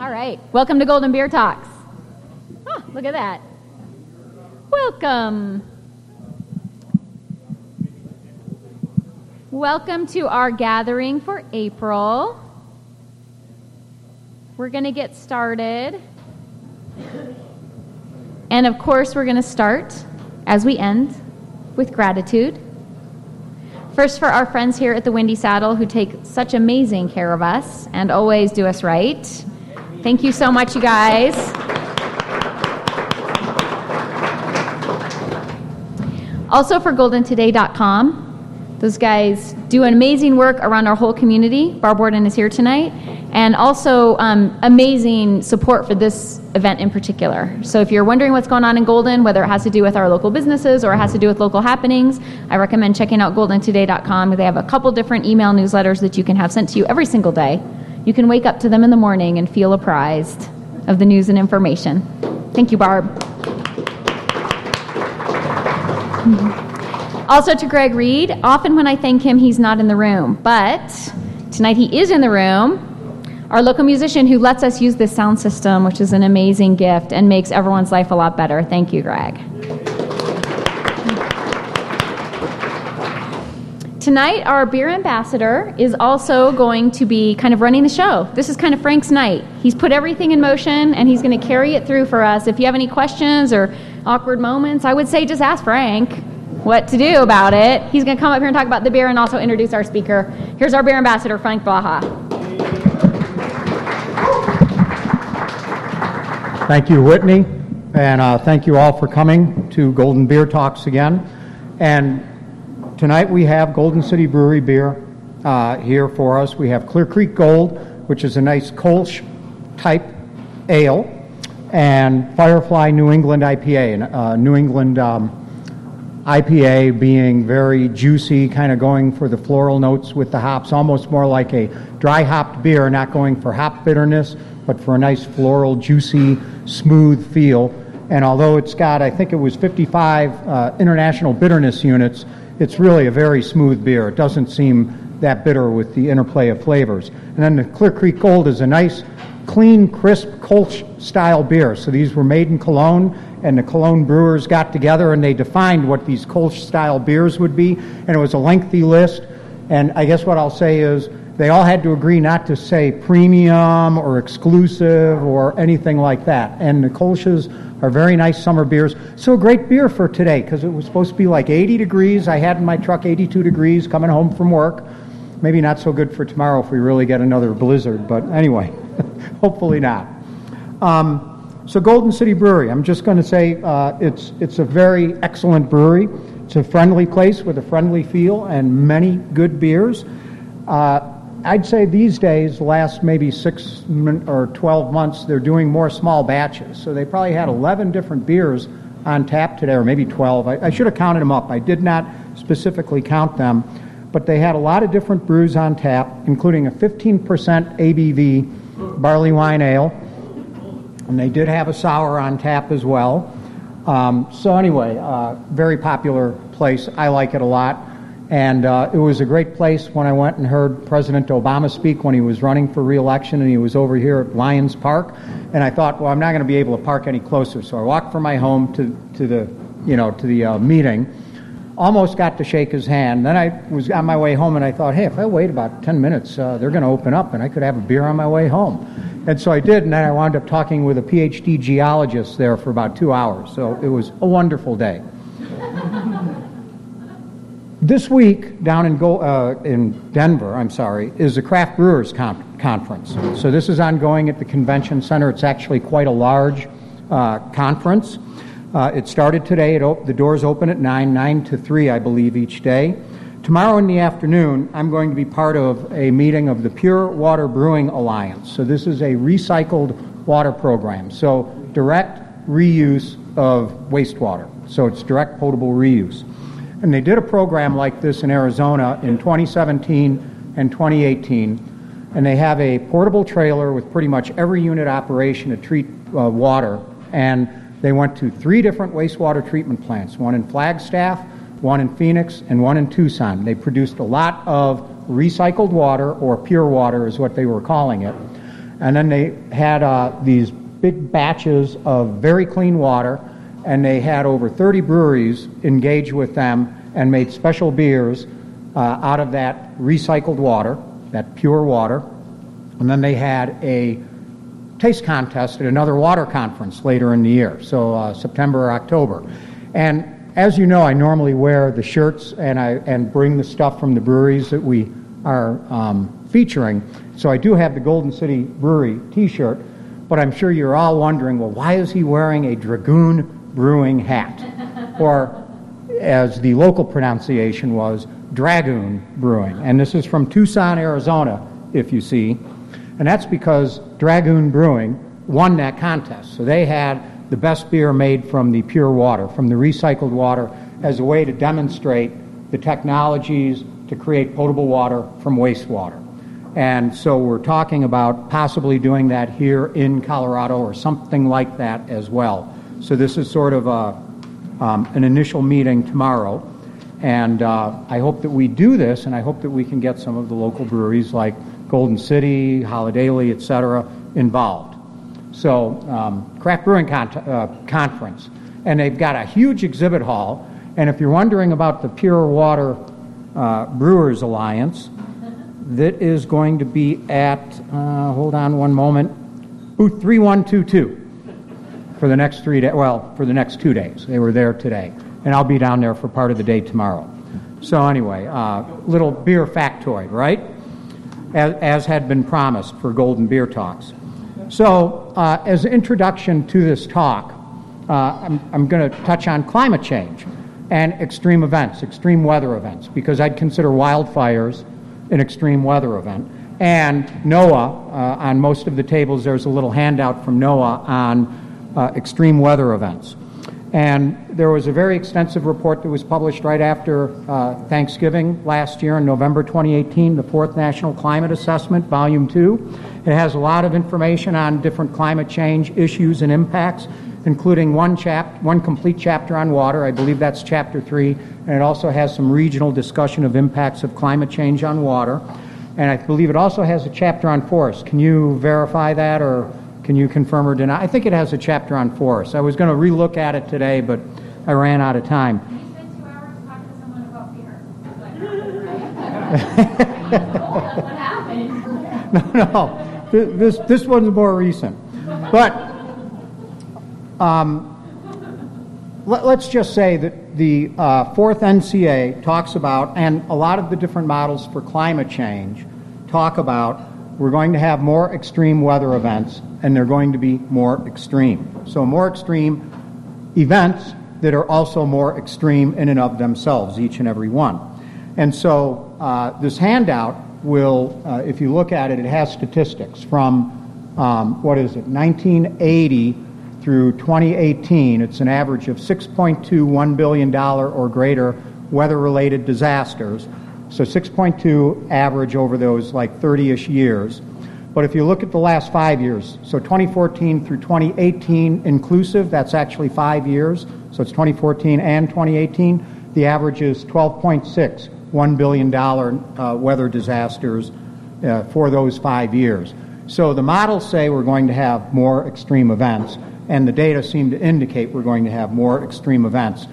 All right. Welcome to Golden Beer Talks. Look at that. Welcome. Welcome to our gathering for April. We're going to get started. And of course, we're going to start as we end with gratitude. First, for our friends here at the Windy Saddle who take such amazing care of us and always do us right. Thank you so much, you guys. Also, for goldentoday.com, those guys do an amazing work around our whole community. Barb Warden is here tonight. And also, um, amazing support for this event in particular. So, if you're wondering what's going on in Golden, whether it has to do with our local businesses or it has to do with local happenings, I recommend checking out goldentoday.com. They have a couple different email newsletters that you can have sent to you every single day. You can wake up to them in the morning and feel apprised of the news and information. Thank you, Barb. Mm-hmm. Also to Greg Reed, often when I thank him, he's not in the room, but tonight he is in the room. Our local musician who lets us use this sound system, which is an amazing gift and makes everyone's life a lot better. Thank you, Greg. Tonight, our beer ambassador is also going to be kind of running the show. This is kind of Frank's night. He's put everything in motion and he's going to carry it through for us. If you have any questions or awkward moments, I would say just ask Frank what to do about it. He's going to come up here and talk about the beer and also introduce our speaker. Here's our beer ambassador, Frank Baja. Thank you, Whitney, and uh, thank you all for coming to Golden Beer Talks again. And tonight we have Golden City Brewery beer uh, here for us. We have Clear Creek Gold, which is a nice Kolsch type ale, and Firefly New England IPA, uh, New England um, IPA being very juicy, kind of going for the floral notes with the hops, almost more like a dry hopped beer, not going for hop bitterness, but for a nice floral, juicy, smooth feel. And although it's got, I think it was 55 uh, international bitterness units, it's really a very smooth beer. It doesn't seem that bitter with the interplay of flavors. And then the Clear Creek Gold is a nice, clean, crisp Kolsch style beer. So these were made in Cologne and the Cologne brewers got together and they defined what these Kolsch style beers would be, and it was a lengthy list. And I guess what I'll say is they all had to agree not to say premium or exclusive or anything like that. And the Kolsch's are very nice summer beers. So a great beer for today because it was supposed to be like 80 degrees. I had in my truck 82 degrees coming home from work. Maybe not so good for tomorrow if we really get another blizzard, but anyway, hopefully not. Um, so Golden City Brewery, I'm just going to say uh, it's it's a very excellent brewery. It's a friendly place with a friendly feel and many good beers. Uh, I'd say these days, last maybe six or 12 months, they're doing more small batches. So they probably had 11 different beers on tap today, or maybe 12. I, I should have counted them up. I did not specifically count them, but they had a lot of different brews on tap, including a 15% ABV barley wine ale and they did have a sour on tap as well. Um, so anyway, uh, very popular place. I like it a lot. And uh, it was a great place when I went and heard President Obama speak when he was running for reelection, and he was over here at Lions Park. And I thought, well, I'm not going to be able to park any closer, so I walked from my home to, to the, you know, to the uh, meeting. Almost got to shake his hand. Then I was on my way home, and I thought, hey, if I wait about 10 minutes, uh, they're going to open up, and I could have a beer on my way home. And so I did, and then I wound up talking with a PhD geologist there for about two hours. So it was a wonderful day. This week, down in, Go, uh, in Denver, I'm sorry, is the Craft Brewers Con- Conference. So this is ongoing at the Convention Center. It's actually quite a large uh, conference. Uh, it started today. It op- the doors open at 9, 9 to 3, I believe, each day. Tomorrow in the afternoon, I'm going to be part of a meeting of the Pure Water Brewing Alliance. So, this is a recycled water program. So, direct reuse of wastewater. So, it's direct potable reuse. And they did a program like this in Arizona in 2017 and 2018. And they have a portable trailer with pretty much every unit operation to treat uh, water. And they went to three different wastewater treatment plants one in Flagstaff, one in Phoenix, and one in Tucson. They produced a lot of recycled water, or pure water is what they were calling it. And then they had uh, these big batches of very clean water, and they had over 30 breweries engage with them and made special beers uh, out of that recycled water, that pure water. And then they had a taste contest at another water conference later in the year, so uh, September or October. And as you know, I normally wear the shirts and I and bring the stuff from the breweries that we are um, featuring. So I do have the Golden City Brewery T-shirt, but I'm sure you're all wondering, well, why is he wearing a Dragoon Brewing hat, or as the local pronunciation was, Dragoon Brewing? And this is from Tucson, Arizona, if you see, and that's because Dragoon Brewing won that contest. So they had the best beer made from the pure water, from the recycled water, as a way to demonstrate the technologies to create potable water from wastewater. And so we're talking about possibly doing that here in Colorado or something like that as well. So this is sort of a, um, an initial meeting tomorrow. And uh, I hope that we do this, and I hope that we can get some of the local breweries like Golden City, Holidaily, et cetera, involved. So, um, Craft Brewing Con- uh, Conference. And they've got a huge exhibit hall. And if you're wondering about the Pure Water uh, Brewers Alliance, that is going to be at, uh, hold on one moment, booth 3122 for the next three days, well, for the next two days. They were there today. And I'll be down there for part of the day tomorrow. So, anyway, uh, little beer factoid, right? As, as had been promised for Golden Beer Talks. So, uh, as introduction to this talk, uh, I'm, I'm going to touch on climate change and extreme events, extreme weather events, because I'd consider wildfires an extreme weather event. And NOAA, uh, on most of the tables, there's a little handout from NOAA on uh, extreme weather events. And there was a very extensive report that was published right after uh, Thanksgiving last year in November 2018, the Fourth National Climate Assessment, Volume 2. It has a lot of information on different climate change issues and impacts, including one, chap- one complete chapter on water. I believe that's Chapter 3. And it also has some regional discussion of impacts of climate change on water. And I believe it also has a chapter on forests. Can you verify that or can you confirm or deny? I think it has a chapter on forest. I was going to relook at it today, but I ran out of time. no, no. This, this one's more recent. But um, let, us just say that the uh, fourth NCA talks about, and a lot of the different models for climate change talk about we're going to have more extreme weather events and they're going to be more extreme. So, more extreme events that are also more extreme in and of themselves, each and every one. And so, uh, this handout will, uh, if you look at it, it has statistics from um, what is it, 1980 through 2018. It's an average of 6.21 billion dollar or greater weather-related disasters. So 6.2 average over those like 30-ish years. But if you look at the last five years, so 2014 through 2018 inclusive, that's actually five years. So it's 2014 and 2018. The average is 12.6, $1 billion uh, weather disasters uh, for those five years. So the models say we're going to have more extreme events, and the data seem to indicate we're going to have more extreme events.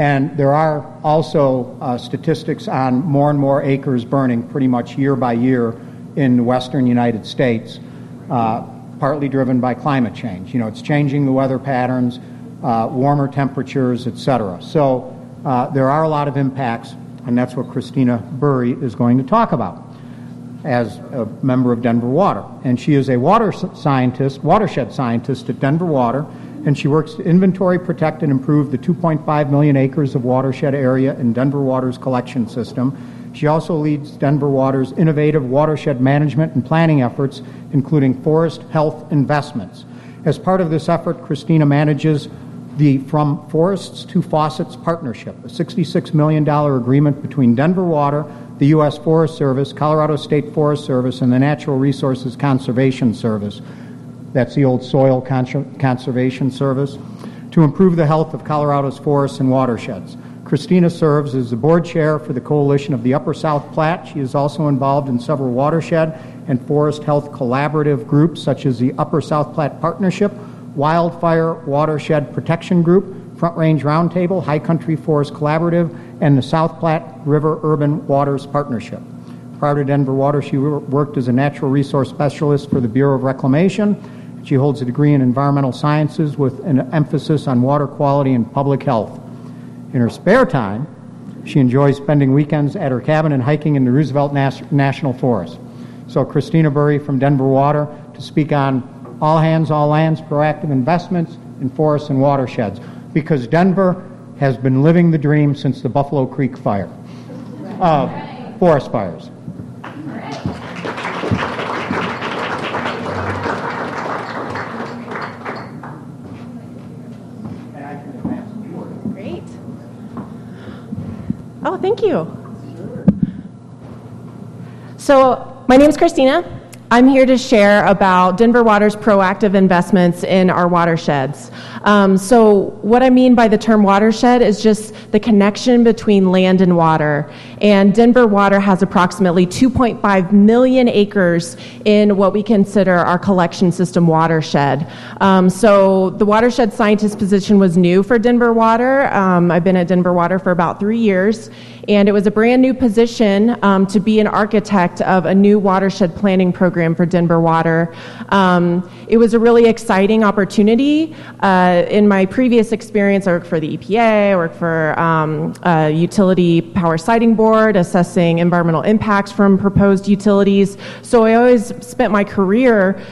And there are also uh, statistics on more and more acres burning pretty much year by year in the western United States, uh, partly driven by climate change. You know, it's changing the weather patterns, uh, warmer temperatures, etc. So uh, there are a lot of impacts, and that's what Christina Burri is going to talk about as a member of Denver Water. And she is a water scientist, watershed scientist at Denver Water, and she works to inventory, protect, and improve the 2.5 million acres of watershed area in Denver Water's collection system she also leads Denver Water's innovative watershed management and planning efforts, including forest health investments. As part of this effort, Christina manages the From Forests to Faucets Partnership, a $66 million agreement between Denver Water, the U.S. Forest Service, Colorado State Forest Service, and the Natural Resources Conservation Service. That's the old Soil Conservation Service, to improve the health of Colorado's forests and watersheds. Christina serves as the board chair for the Coalition of the Upper South Platte. She is also involved in several watershed and forest health collaborative groups such as the Upper South Platte Partnership, Wildfire Watershed Protection Group, Front Range Roundtable, High Country Forest Collaborative, and the South Platte River Urban Waters Partnership. Prior to Denver Water, she worked as a natural resource specialist for the Bureau of Reclamation. She holds a degree in environmental sciences with an emphasis on water quality and public health. In her spare time, she enjoys spending weekends at her cabin and hiking in the Roosevelt Nas- National Forest. So, Christina Burri from Denver Water to speak on all hands, all lands, proactive investments in forests and watersheds. Because Denver has been living the dream since the Buffalo Creek fire, uh, forest fires. Oh, thank you. So, my name is Christina. I'm here to share about Denver Water's proactive investments in our watersheds. Um, so, what I mean by the term watershed is just the connection between land and water. And Denver Water has approximately 2.5 million acres in what we consider our collection system watershed. Um, so, the watershed scientist position was new for Denver Water. Um, I've been at Denver Water for about three years, and it was a brand new position um, to be an architect of a new watershed planning program for Denver Water. Um, it was a really exciting opportunity. Uh, in my previous experience, I worked for the EPA, I worked for um, a utility power siting board, assessing environmental impacts from proposed utilities. So I always spent my career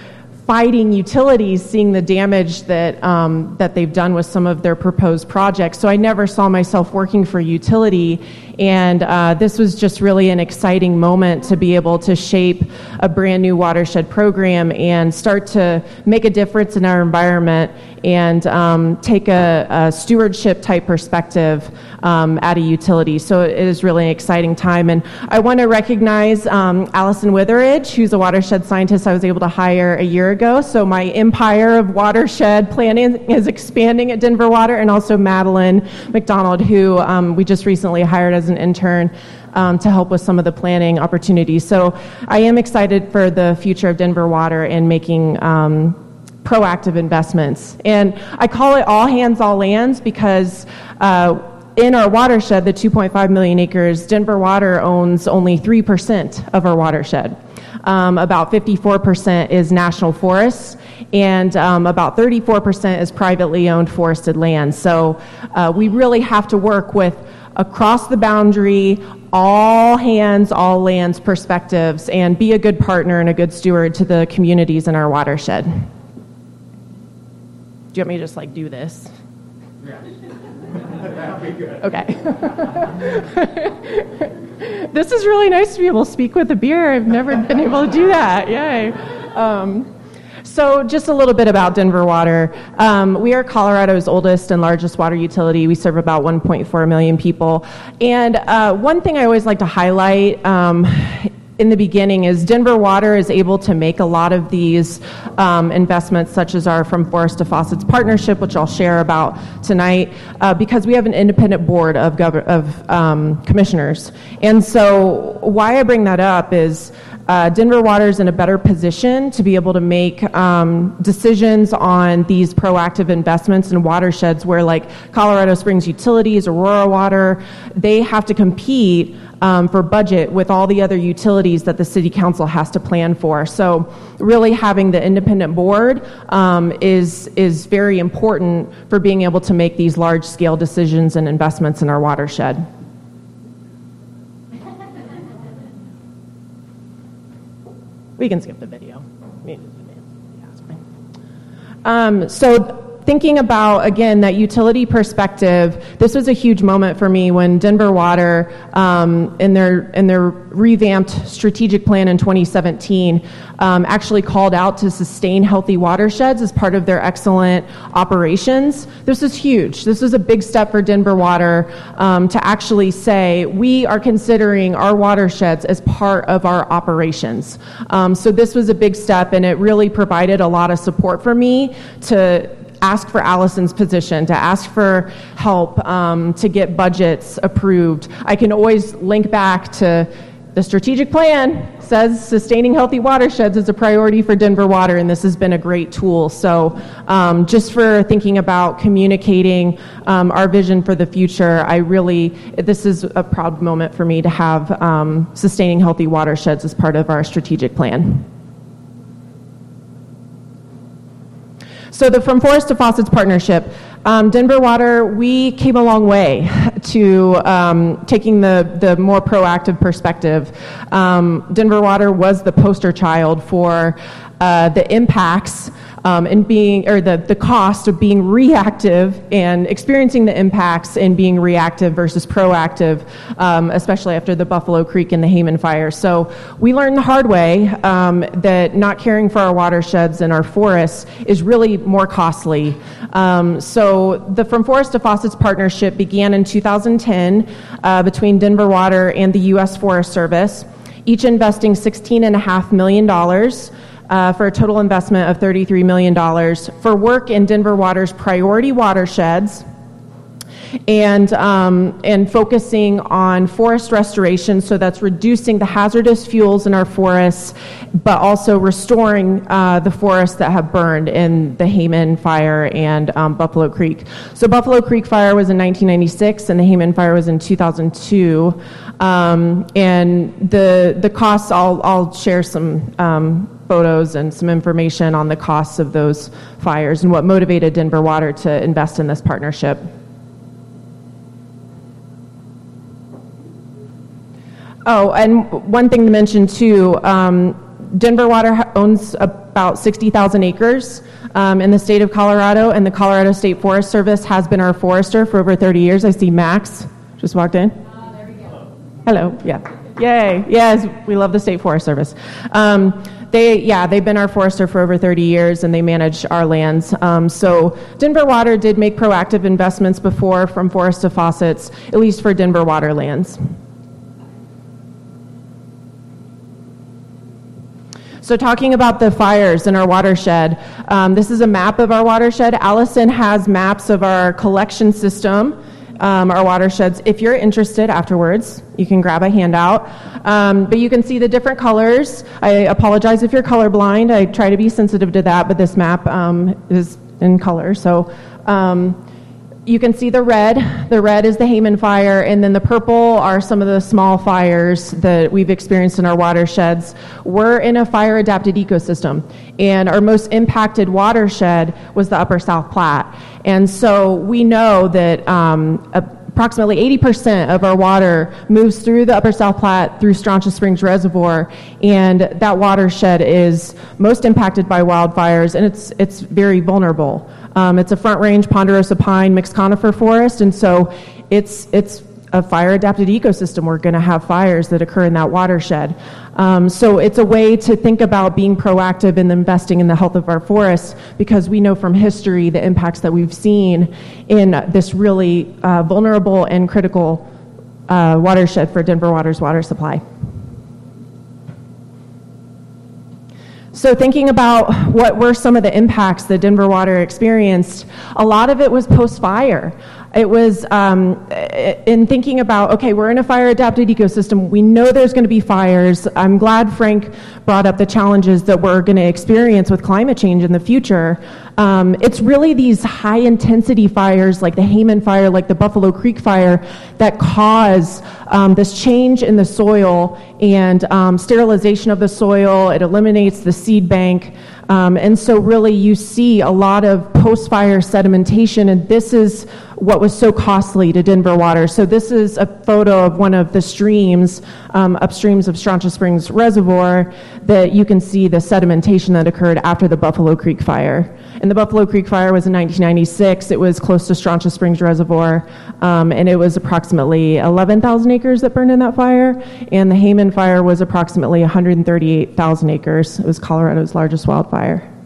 fighting utilities, seeing the damage that um, that they've done with some of their proposed projects. So I never saw myself working for utility, and uh, this was just really an exciting moment to be able to shape a brand new watershed program and start to make a difference in our environment and um, take a, a, stewardship type perspective um, at a utility. So it is really an exciting time. And I want to recognize um, Allison Witheridge, who's a watershed scientist I was able to hire a year ago. So my empire of watershed planning is expanding at Denver Water, and also Madeline McDonald, who um, we just recently hired as an intern. Um, to help with some of the planning opportunities. So I am excited for the future of Denver Water and making um, proactive investments. And I call it all hands, all lands because uh, in our watershed, the 2.5 million acres, Denver Water owns only 3% of our watershed. Um, about 54% is national forests, and um, about 34% is privately owned forested land. So uh, we really have to work with across the boundary, all hands, all lands perspectives, and be a good partner and a good steward to the communities in our watershed Do you want me to just like do this? Yeah. okay. this is really nice to be able to speak with a beer. I've never been able to do that. Yay. Um, so, just a little bit about Denver Water. Um, we are Colorado's oldest and largest water utility. We serve about 1.4 million people. And uh, one thing I always like to highlight um, in the beginning is Denver Water is able to make a lot of these um, investments, such as our From Forest to Faucets partnership, which I'll share about tonight, uh, because we have an independent board of, gov- of um, commissioners. And so, why I bring that up is uh, Denver Water is in a better position to be able to make um, decisions on these proactive investments in watersheds where, like Colorado Springs Utilities, Aurora Water, they have to compete um, for budget with all the other utilities that the city council has to plan for. So, really having the independent board um, is is very important for being able to make these large scale decisions and investments in our watershed. We can skip the video. Um, so thinking about, again, that utility perspective, this was a huge moment for me when Denver Water, um, in, their, in their revamped strategic plan in 2017, um, actually called out to sustain healthy watersheds as part of their excellent operations. This is huge. This is a big step for Denver Water um, to actually say we are considering our watersheds as part of our operations. Um, so this was a big step, and it really provided a lot of support for me to ask for Allison's position, to ask for help, um, to get budgets approved. I can always link back to the strategic plan says sustaining healthy watersheds is a priority for Denver Water, and this has been a great tool. So, um, just for thinking about communicating um, our vision for the future, I really, this is a proud moment for me to have um, sustaining healthy watersheds as part of our strategic plan. So the From Forest to Faucets partnership, um, Denver Water, we came a long way to um, taking the, the more proactive perspective. Um, Denver Water was the poster child for uh, the impacts um, and being, or the, the cost of being reactive and experiencing the impacts and being reactive versus proactive, um, especially after the Buffalo Creek and the Hayman fire. So we learned the hard way um, that not caring for our watersheds and our forests is really more costly. Um, so the From Forest to Faucets partnership began in 2010 uh, between Denver Water and the U.S. Forest Service, each investing $16.5 million uh, for a total investment of $33 million for work in Denver Water's priority watersheds and, um, and focusing on forest restoration. So that's reducing the hazardous fuels in our forests, but also restoring uh, the forests that have burned in the Hayman fire and um, Buffalo Creek. So Buffalo Creek fire was in 1996, and the Hayman fire was in 2002. Um, and the the costs, I'll I'll share some um, photos and some information on the costs of those fires and what motivated Denver Water to invest in this partnership. Oh, and one thing to mention too um, Denver Water owns about 60,000 acres um, in the state of Colorado, and the Colorado State Forest Service has been our forester for over 30 years. I see Max just walked in. There we go. Hello, yeah. Yay, yes, we love the State Forest Service. Um, they, yeah, they've been our forester for over 30 years and they manage our lands. Um, so Denver Water did make proactive investments before from forest to faucets, at least for Denver Water lands. So, talking about the fires in our watershed, um, this is a map of our watershed. Allison has maps of our collection system um, our watersheds. If you're interested afterwards, you can grab a handout. Um, but you can see the different colors. I apologize if you're colorblind. I try to be sensitive to that, but this map um, is in color. So um, you can see the red. The red is the Hayman fire, and then the purple are some of the small fires that we've experienced in our watersheds. We're in a fire adapted ecosystem, and our most impacted watershed was the Upper South Platte. And so we know that um, approximately 80% of our water moves through the Upper South Platte through Strontia Springs Reservoir, and that watershed is most impacted by wildfires, and it's, it's very vulnerable. Um, it's a front range ponderosa pine mixed conifer forest, and so it's, it's a fire adapted ecosystem. We're going to have fires that occur in that watershed. Um, so it's a way to think about being proactive and investing in the health of our forests because we know from history the impacts that we've seen in this really uh, vulnerable and critical uh, watershed for Denver Water's water supply. So, thinking about what were some of the impacts that Denver Water experienced, a lot of it was post fire. It was um, in thinking about, okay, we're in a fire adapted ecosystem. We know there's going to be fires. I'm glad Frank brought up the challenges that we're going to experience with climate change in the future. Um, it's really these high intensity fires like the Hayman fire, like the Buffalo Creek fire, that cause um, this change in the soil and um, sterilization of the soil. It eliminates the seed bank. Um, and so, really, you see a lot of post fire sedimentation, and this is what was so costly to Denver Water. So, this is a photo of one of the streams um, upstreams of Strontia Springs Reservoir that you can see the sedimentation that occurred after the Buffalo Creek fire. And the Buffalo Creek fire was in 1996. It was close to Strontia Springs Reservoir, um, and it was approximately 11,000 acres that burned in that fire. And the Hayman fire was approximately 138,000 acres. It was Colorado's largest wildfire.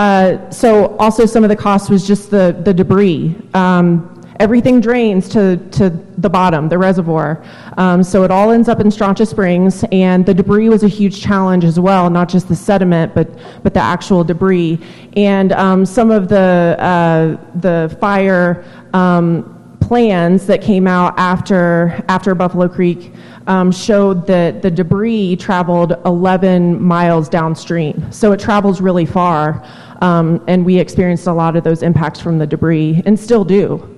Uh, so also some of the cost was just the, the debris. Um, everything drains to, to the bottom, the reservoir. Um, so it all ends up in Strontia Springs, and the debris was a huge challenge as well, not just the sediment, but, but the actual debris. And um, some of the, uh, the fire um, plans that came out after, after Buffalo Creek um, showed that the debris traveled 11 miles downstream. So it travels really far, um, and we experienced a lot of those impacts from the debris, and still do.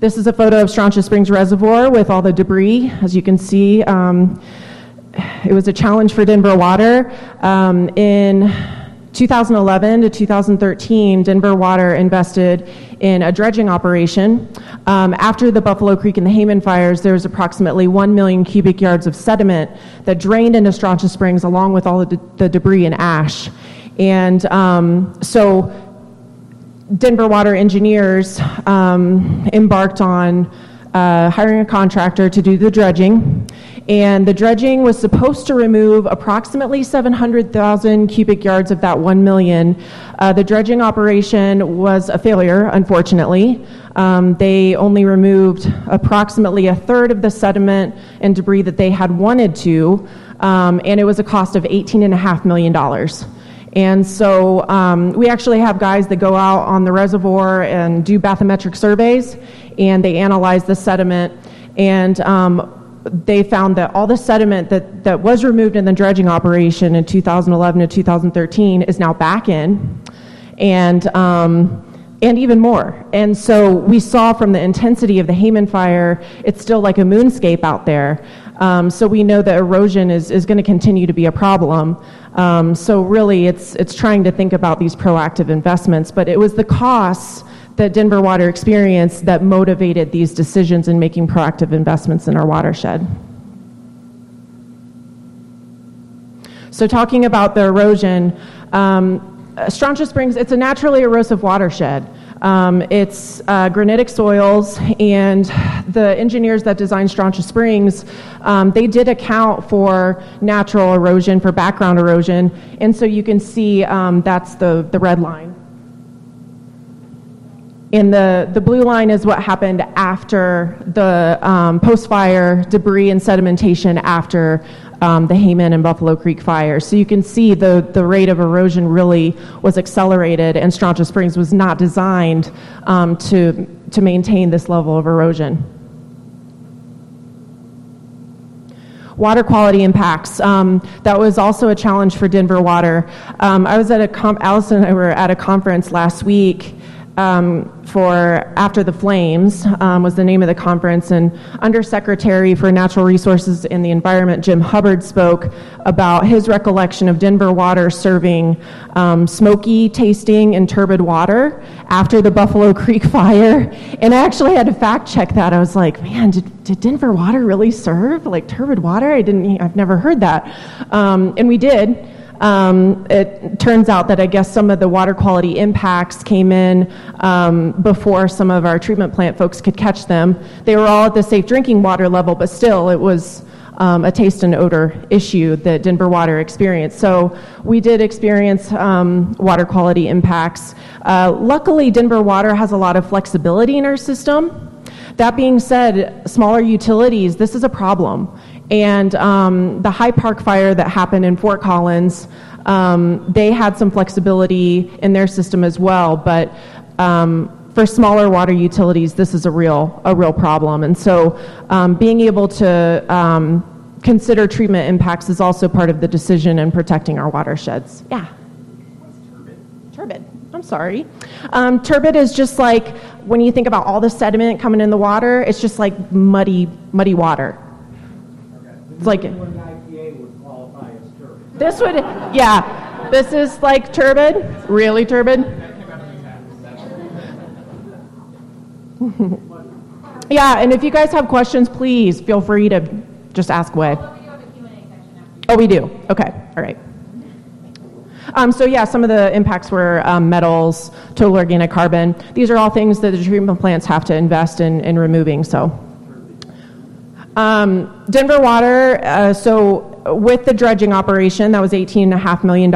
This is a photo of Strontia Springs Reservoir with all the debris. As you can see, um, it was a challenge for Denver Water. Um, in 2011 to 2013, Denver Water invested in a dredging operation. Um, after the Buffalo Creek and the Hayman fires, there was approximately 1 million cubic yards of sediment that drained into Strontia Springs along with all the, the debris and ash. And um, so Denver Water engineers um, embarked on uh, hiring a contractor to do the dredging. And the dredging was supposed to remove approximately 700,000 cubic yards of that 1 million. Uh, the dredging operation was a failure, unfortunately. Um, they only removed approximately a third of the sediment and debris that they had wanted to, um, and it was a cost of $18.5 million. And so um, we actually have guys that go out on the reservoir and do bathymetric surveys, and they analyze the sediment. And um, they found that all the sediment that, that was removed in the dredging operation in 2011 to 2013 is now back in, and um, and even more. And so we saw from the intensity of the Hayman fire, it's still like a moonscape out there. Um, so we know that erosion is, is going to continue to be a problem. Um, so really, it's it's trying to think about these proactive investments. But it was the costs that Denver Water experienced that motivated these decisions in making proactive investments in our watershed. So, talking about the erosion, um, Springs, it's a naturally erosive watershed. Um, it's uh, granitic soils, and the engineers that designed Strontia Springs, um, they did account for natural erosion, for background erosion, and so you can see um, that's the, the red line. And the, the blue line is what happened after the um, post fire debris and sedimentation after um, the Hayman and Buffalo Creek fires. So you can see the, the rate of erosion really was accelerated, and Strontia Springs was not designed um, to, to maintain this level of erosion. Water quality impacts. Um, that was also a challenge for Denver Water. Um, I was at a comp- Allison and I were at a conference last week um, for After the Flames um, was the name of the conference, and Undersecretary for Natural Resources and the Environment Jim Hubbard spoke about his recollection of Denver water serving um, smoky tasting and turbid water after the Buffalo Creek fire. And I actually had to fact check that. I was like, man, did, did Denver water really serve like turbid water? I didn't. I've never heard that, um, and we did. Um, it turns out that I guess some of the water quality impacts came in um, before some of our treatment plant folks could catch them. They were all at the safe drinking water level, but still, it was um, a taste and odor issue that Denver Water experienced. So we did experience um, water quality impacts. Uh, luckily, Denver Water has a lot of flexibility in our system. That being said, smaller utilities, this is a problem. And um, the High Park fire that happened in Fort Collins, um, they had some flexibility in their system as well, but um, for smaller water utilities, this is a real a real problem. And so, um, being able to um, consider treatment impacts is also part of the decision in protecting our watersheds. Yeah. Turbid. Turbid. I'm sorry. Um, turbid is just like when you think about all the sediment coming in the water. It's just like muddy, muddy water. It's like this would, yeah. This is like turbid, really turbid. yeah, and if you guys have questions, please feel free to just ask away. Oh, we do. Okay, all right. Um, so yeah, some of the impacts were um, metals, total organic carbon. These are all things that the treatment plants have to invest in, in removing. So um, Denver Water, uh, so with the dredging operation, that was $18.5 million,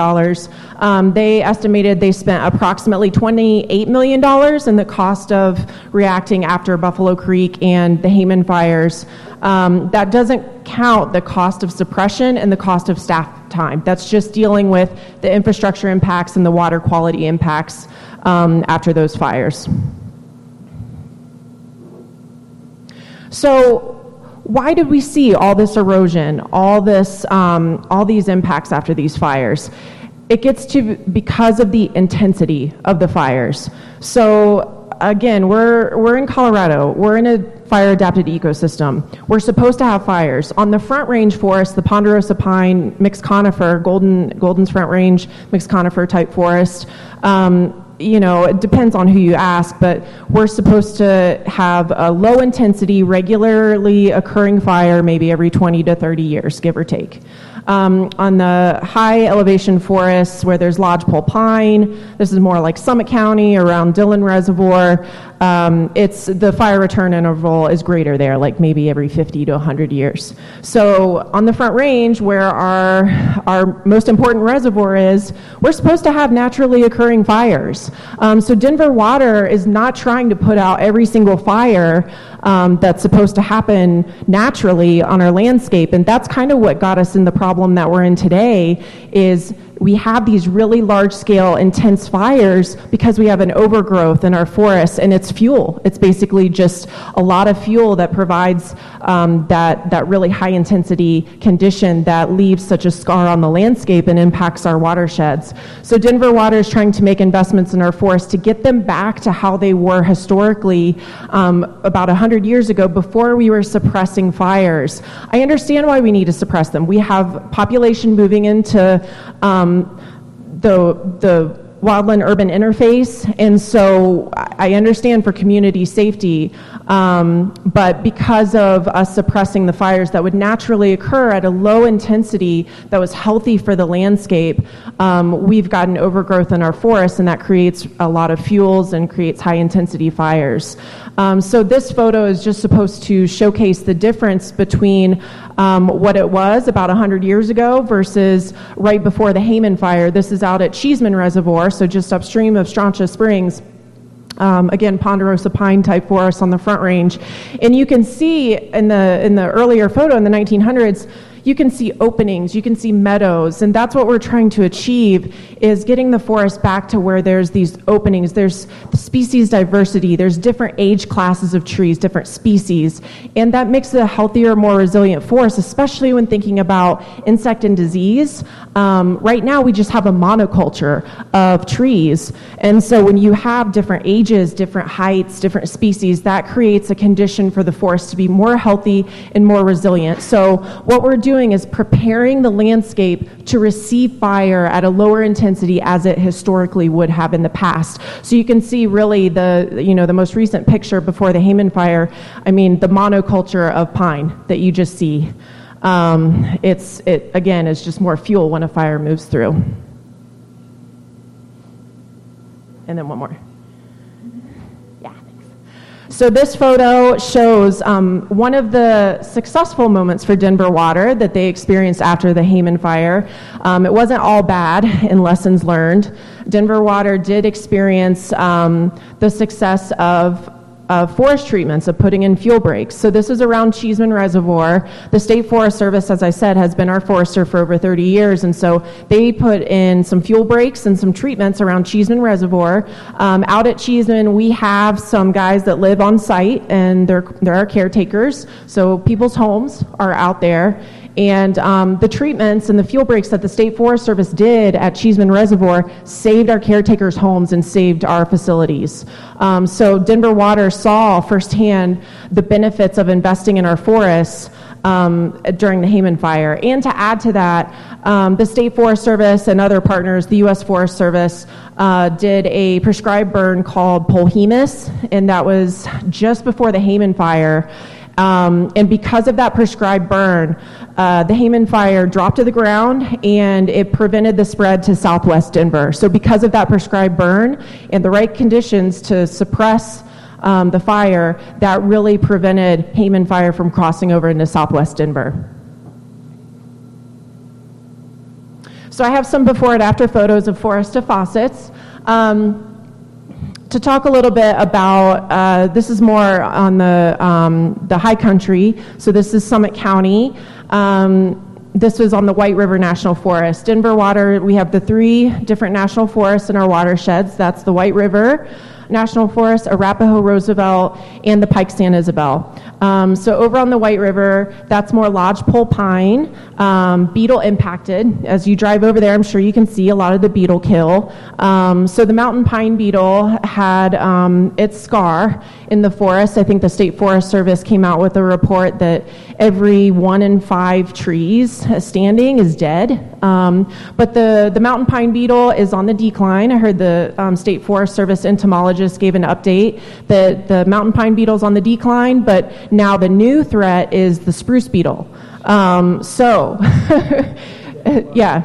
um, they estimated they spent approximately $28 million in the cost of reacting after Buffalo Creek and the Hayman fires. Um, that doesn't count the cost of suppression and the cost of staff time. That's just dealing with the infrastructure impacts and the water quality impacts um, after those fires. So, why did we see all this erosion, all this, um, all these impacts after these fires? It gets to because of the intensity of the fires. So again, we're we're in Colorado. We're in a fire adapted ecosystem. We're supposed to have fires on the Front Range forest, the ponderosa pine, mixed conifer, golden golden's Front Range, mixed conifer type forest. Um, you know, it depends on who you ask, but we're supposed to have a low intensity, regularly occurring fire maybe every 20 to 30 years, give or take. Um, on the high elevation forests where there's lodgepole pine, this is more like Summit County around Dillon Reservoir. Um, it's the fire return interval is greater there, like maybe every 50 to 100 years. So on the Front Range, where our our most important reservoir is, we're supposed to have naturally occurring fires. Um, so Denver Water is not trying to put out every single fire um, that's supposed to happen naturally on our landscape, and that's kind of what got us in the problem that we're in today. Is we have these really large scale intense fires because we have an overgrowth in our forests and it's fuel. It's basically just a lot of fuel that provides um, that, that really high intensity condition that leaves such a scar on the landscape and impacts our watersheds. So denver water is trying to make investments in our forests to get them back to how they were historically um, about 100 years ago before we were suppressing fires. I understand why we need to suppress them. We have population moving into um, the, the wildland urban interface, and so I understand for community safety, um, but because of us suppressing the fires that would naturally occur at a low intensity that was healthy for the landscape, um, we've gotten overgrowth in our forests, and that creates a lot of fuels and creates high intensity fires. Um, so this photo is just supposed to showcase the difference between um, what it was about 100 years ago versus right before the Hayman fire. This is out at Cheesman Reservoir, so just upstream of Strontia Springs. Um, again, ponderosa pine type forest on the front range. And you can see in the, in the earlier photo in the 1900s, you can see openings, you can see meadows, and that's what we're trying to achieve is getting the forest back to where there's these openings, there's species diversity, there's different age classes of trees, different species, and that makes it a healthier, more resilient forest, especially when thinking about insect and disease. Um, right now, we just have a monoculture of trees, and so when you have different ages, different heights, different species, that creates a condition for the forest to be more healthy and more resilient. So what we're doing doing is preparing the landscape to receive fire at a lower intensity as it historically would have in the past. So you can see really the, you know, the most recent picture before the Hayman fire, I mean, the monoculture of pine that you just see. Um, it's, it, again, is just more fuel when a fire moves through. And then one more. So this photo shows um, one of the successful moments for Denver Water that they experienced after the Hayman fire. Um, it wasn't all bad in lessons learned. Denver Water did experience um, the success of of forest treatments, of putting in fuel breaks. So this is around Cheesman Reservoir. The State Forest Service, as I said, has been our forester for over 30 years, and so they put in some fuel breaks and some treatments around Cheesman Reservoir. Um, out at Cheesman, we have some guys that live on site, and they're, they're our caretakers. So people's homes are out there, and um, the treatments and the fuel breaks that the State Forest Service did at Cheesman Reservoir saved our caretakers' homes and saved our facilities. Um, so Denver Water saw firsthand the benefits of investing in our forests um, during the Hayman fire. And to add to that, um, the State Forest Service and other partners, the U.S. Forest Service, uh, did a prescribed burn called Polhemus, and that was just before the Hayman fire. Um, and because of that prescribed burn, uh, the Hayman fire dropped to the ground and it prevented the spread to southwest Denver. So, because of that prescribed burn and the right conditions to suppress um, the fire, that really prevented Hayman fire from crossing over into southwest Denver. So I have some before and after photos of forest to faucets. Um, to talk a little bit about uh, this is more on the um, the high country. So this is Summit County. Um, this was on the White River National Forest. Denver Water, we have the three different national forests in our watersheds. That's the White River, National Forest, Arapaho Roosevelt, and the Pike San Isabel. Um, so over on the White River, that's more lodgepole pine, um, beetle impacted. As you drive over there, I'm sure you can see a lot of the beetle kill. Um, so the mountain pine beetle had um, its scar in the forest. I think the State Forest Service came out with a report that every one in five trees standing is dead. Um, but the, the mountain pine beetle is on the decline. I heard the um, State Forest Service entomologist gave an update that the mountain pine beetle's on the decline, but now the new threat is the spruce beetle. Um, so, yeah,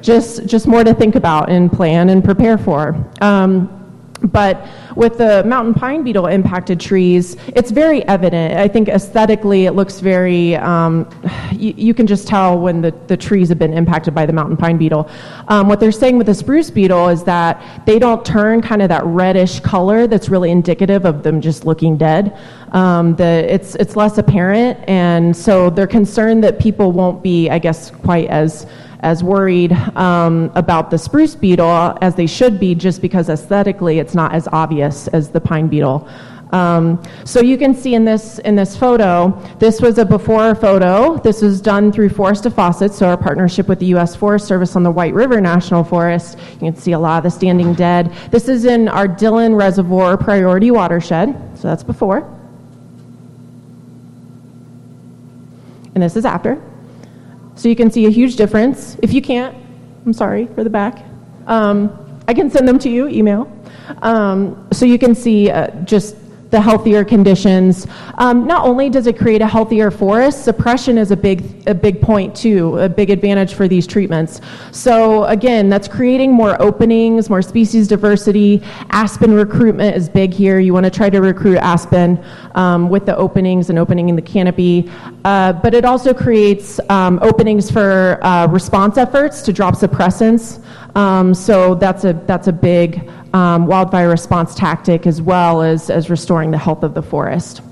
just just more to think about and plan and prepare for. Um, but with the mountain pine beetle impacted trees, it's very evident. I think aesthetically it looks very, um, you, you, can just tell when the, the trees have been impacted by the mountain pine beetle. Um, what they're saying with the spruce beetle is that they don't turn kind of that reddish color that's really indicative of them just looking dead. Um, the, it's, it's less apparent, and so they're concerned that people won't be, I guess, quite as as worried um, about the spruce beetle as they should be, just because aesthetically it's not as obvious as the pine beetle. Um, so you can see in this in this photo, this was a before photo. This was done through Forest to Faucet, so our partnership with the U.S. Forest Service on the White River National Forest. You can see a lot of the standing dead. This is in our Dillon Reservoir Priority Watershed, so that's before. And this is after. So you can see a huge difference. If you can't, I'm sorry for the back. Um, I can send them to you, email. Um, so you can see uh, just the healthier conditions. Um, not only does it create a healthier forest, suppression is a big, a big point too, a big advantage for these treatments. So again, that's creating more openings, more species diversity. Aspen recruitment is big here. You want to try to recruit aspen um, with the openings and opening in the canopy. Uh, but it also creates um, openings for uh, response efforts to drop suppressants. Um, so that's a that's a big um, wildfire response tactic as well as, as restoring the health of the forest.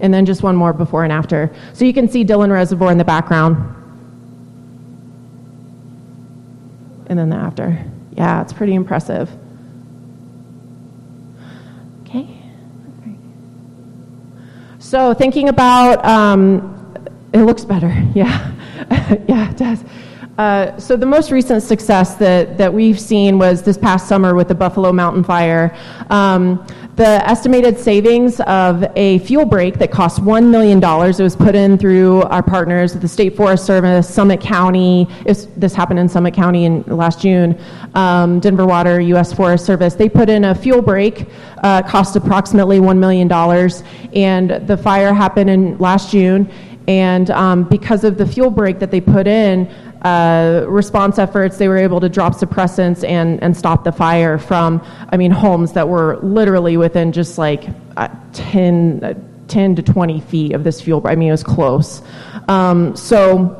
And then just one more before and after. So you can see Dillon Reservoir in the background. And then the after. Yeah, it's pretty impressive. Okay. So thinking about, um, it looks better. Yeah. yeah, it does. Uh, so the most recent success that, that we've seen was this past summer with the Buffalo Mountain Fire. Um, the estimated savings of a fuel break that cost $1 million, it was put in through our partners, the State Forest Service, Summit County, this happened in Summit County in last June, um, Denver Water, U.S. Forest Service. They put in a fuel break, uh, cost approximately $1 million, and the fire happened in last June. And um, because of the fuel break that they put in, uh, response efforts, they were able to drop suppressants and, and stop the fire from, I mean, homes that were literally within just like uh, 10, uh, 10 to 20 feet of this fuel. I mean, it was close. Um, so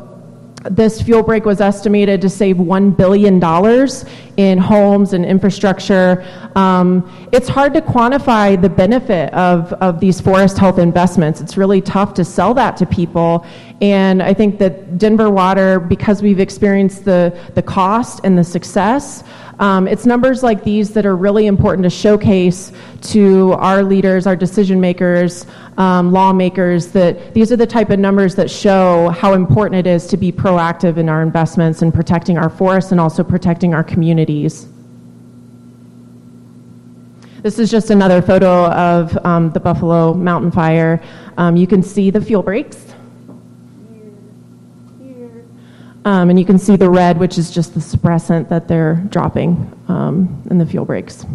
this fuel break was estimated to save $1 billion in homes and infrastructure. Um, it's hard to quantify the benefit of, of these forest health investments. It's really tough to sell that to people. And I think that Denver Water, because we've experienced the, the cost and the success, um, it's numbers like these that are really important to showcase to our leaders, our decision makers, um, lawmakers, that these are the type of numbers that show how important it is to be proactive in our investments and protecting our forests and also protecting our communities. This is just another photo of um, the Buffalo Mountain Fire. Um, you can see the fuel breaks. Um, and you can see the red, which is just the suppressant that they're dropping um, in the fuel breaks.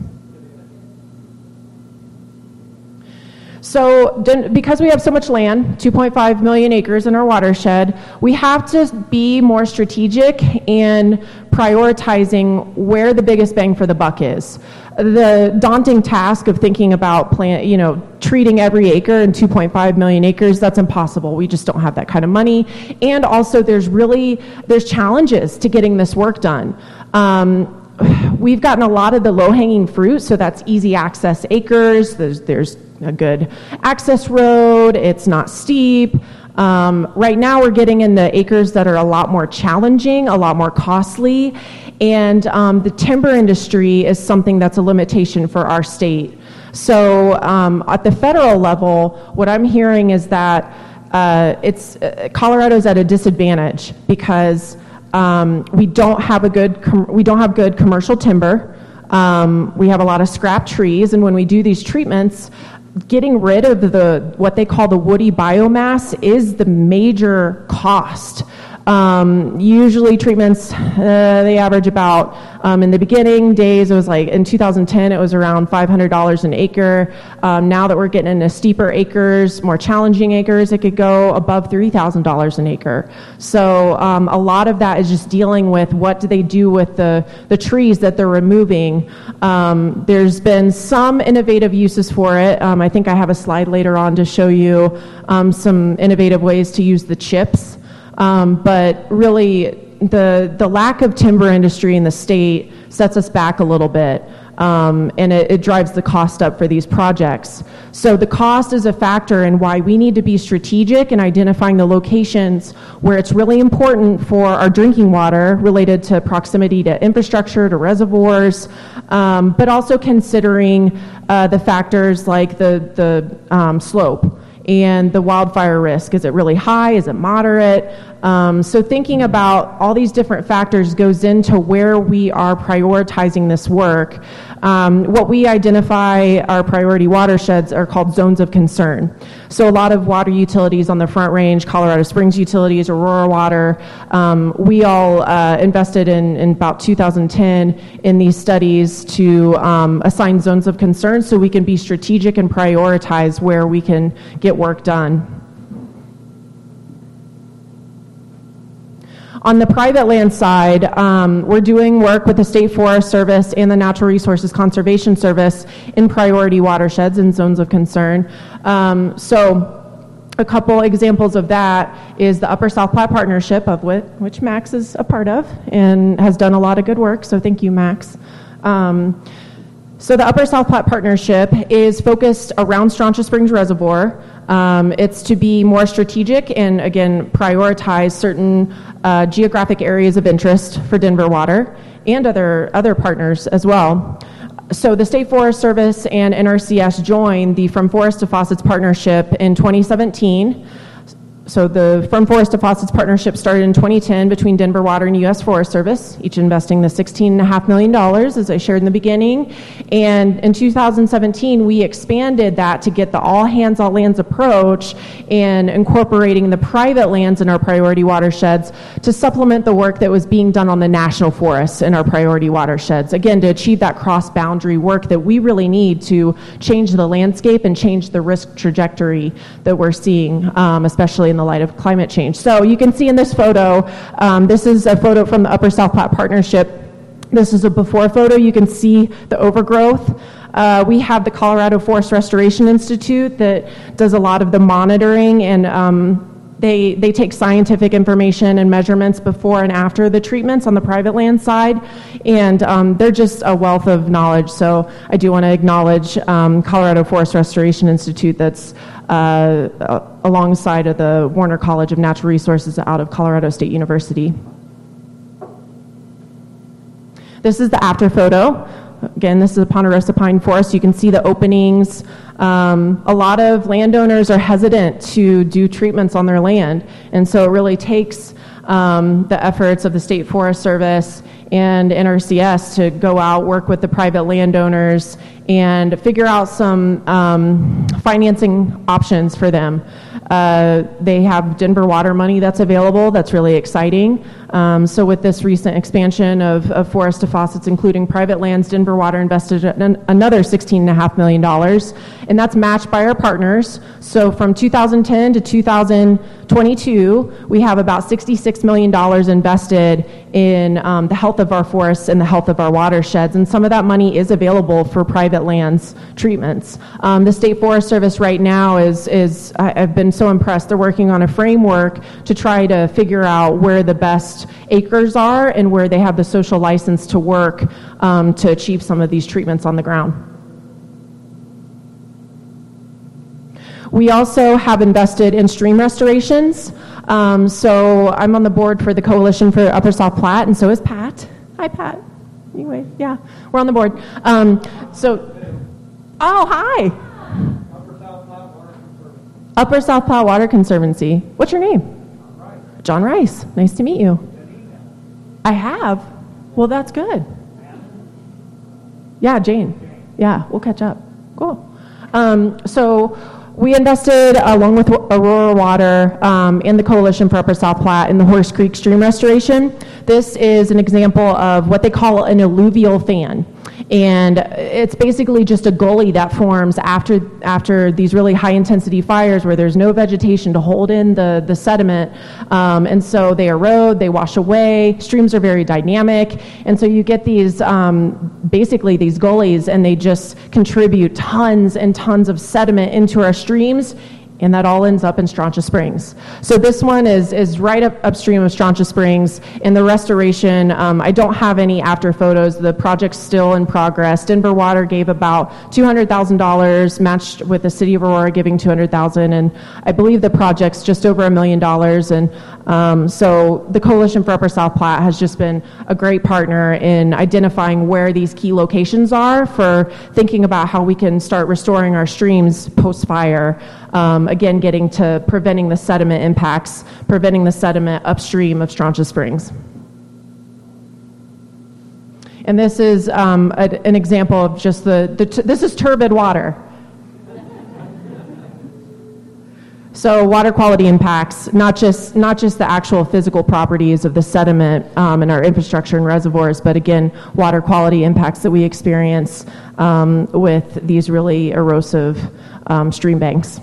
So, because we have so much land, 2.5 million acres in our watershed, we have to be more strategic in prioritizing where the biggest bang for the buck is. The daunting task of thinking about plant, you know, treating every acre and 2.5 million acres, that's impossible. We just don't have that kind of money. And also there's really, there's challenges to getting this work done. Um, we've gotten a lot of the low-hanging fruit, so that's easy access acres. There's, there's a good access road. It's not steep. Um, right now, we're getting in the acres that are a lot more challenging, a lot more costly, and um, the timber industry is something that's a limitation for our state. So, um, at the federal level, what I'm hearing is that uh, it's uh, Colorado's at a disadvantage because um, we don't have a good com- we don't have good commercial timber. Um, we have a lot of scrap trees, and when we do these treatments, getting rid of the what they call the woody biomass is the major cost. Um, usually treatments, uh, they average about, um, in the beginning days, it was like, in 2010, it was around $500 an acre. Um, now that we're getting into steeper acres, more challenging acres, it could go above $3,000 an acre. So um, a lot of that is just dealing with what do they do with the, the trees that they're removing. Um, there's been some innovative uses for it. Um, I think I have a slide later on to show you some innovative ways to use the chips. Um, but really, the, the lack of timber industry in the state sets us back a little bit. Um, and it, it, drives the cost up for these projects. So the cost is a factor in why we need to be strategic in identifying the locations where it's really important for our drinking water related to proximity to infrastructure, to reservoirs, um, but also considering uh, the factors like the, the um, slope and the wildfire risk. Is it really high? Is it moderate? Um, so, thinking about all these different factors goes into where we are prioritizing this work. Um, what we identify our priority watersheds are called zones of concern. So, a lot of water utilities on the Front Range, Colorado Springs Utilities, Aurora Water, um, we all uh, invested in, in about 2010 in these studies to um, assign zones of concern so we can be strategic and prioritize where we can get work done. On the private land side, um, we're doing work with the State Forest Service and the Natural Resources Conservation Service in priority watersheds and zones of concern. Um, so, a couple examples of that is the Upper South Platte Partnership, of which, which Max is a part of and has done a lot of good work. So, thank you, Max. Um, so, the Upper South Platte Partnership is focused around Strontia Springs Reservoir. Um, it's to be more strategic and, again, prioritize certain uh, geographic areas of interest for Denver Water and other, other partners as well. So the State Forest Service and NRCS joined the From Forest to Faucets partnership in 2017 so the From Forest Faucets partnership started in 2010 between Denver Water and U.S. Forest Service, each investing the $16.5 million, as I shared in the beginning. And in 2017, we expanded that to get the all hands, all lands approach and incorporating the private lands in our priority watersheds to supplement the work that was being done on the national forests in our priority watersheds. Again, to achieve that cross boundary work that we really need to change the landscape and change the risk trajectory that we're seeing, um, especially in the light of climate change. So you can see in this photo, um, this is a photo from the Upper South Platte Partnership. This is a before photo. You can see the overgrowth. Uh, we have the Colorado Forest Restoration Institute that does a lot of the monitoring and um, they, they take scientific information and measurements before and after the treatments on the private land side, and um, they're just a wealth of knowledge. So I do want to acknowledge um, Colorado Forest Restoration Institute that's uh, alongside of the Warner College of Natural Resources out of Colorado State University. This is the after photo. Again, this is a ponderosa pine forest. You can see the openings. Um, a lot of landowners are hesitant to do treatments on their land, and so it really takes um, the efforts of the State Forest Service and NRCS to go out, work with the private landowners, and figure out some um, financing options for them. Uh, they have Denver water money that's available. That's really exciting. Um, so with this recent expansion of, of forest to faucets, including private lands, Denver Water invested an, another $16.5 million, and that's matched by our partners. So from 2010 to 2022, we have about $66 million invested in um, the health of our forests and the health of our watersheds, and some of that money is available for private lands treatments. Um, the State Forest Service right now is, is, I've been so impressed, they're working on a framework to try to figure out where the best acres are and where they have the social license to work um, to achieve some of these treatments on the ground. We also have invested in stream restorations. Um, so I'm on the board for the Coalition for Upper South Platte, and so is Pat. Hi, Pat. Anyway, yeah, we're on the board. Um, so, oh, hi. Upper South Platte Water Conservancy. What's your name? John Rice. Nice to meet you. I have. Well, that's good. Yeah, Jane. Yeah, we'll catch up. Cool. Um, so we invested along with Aurora Water um, in the Coalition for Upper South Platte in the Horse Creek Stream Restoration. This is an example of what they call an alluvial fan. And it's basically just a gully that forms after, after these really high intensity fires where there's no vegetation to hold in the, the sediment. Um, and so they erode, they wash away. Streams are very dynamic. And so you get these, um, basically these gullies, and they just contribute tons and tons of sediment into our streams and that all ends up in Strontia Springs. So this one is, is right up upstream of Strontia Springs. In the restoration, um, I don't have any after photos. The project's still in progress. Denver Water gave about $200,000, matched with the City of Aurora giving 200,000, and I believe the project's just over a million dollars. And um, so the Coalition for Upper South Platte has just been a great partner in identifying where these key locations are for thinking about how we can start restoring our streams post-fire. Um, again, getting to preventing the sediment impacts, preventing the sediment upstream of Strontia Springs. And this is um, a, an example of just the, the this is turbid water. So water quality impacts, not just, not just the actual physical properties of the sediment um, in our infrastructure and reservoirs, but again, water quality impacts that we experience um, with these really erosive um, stream banks.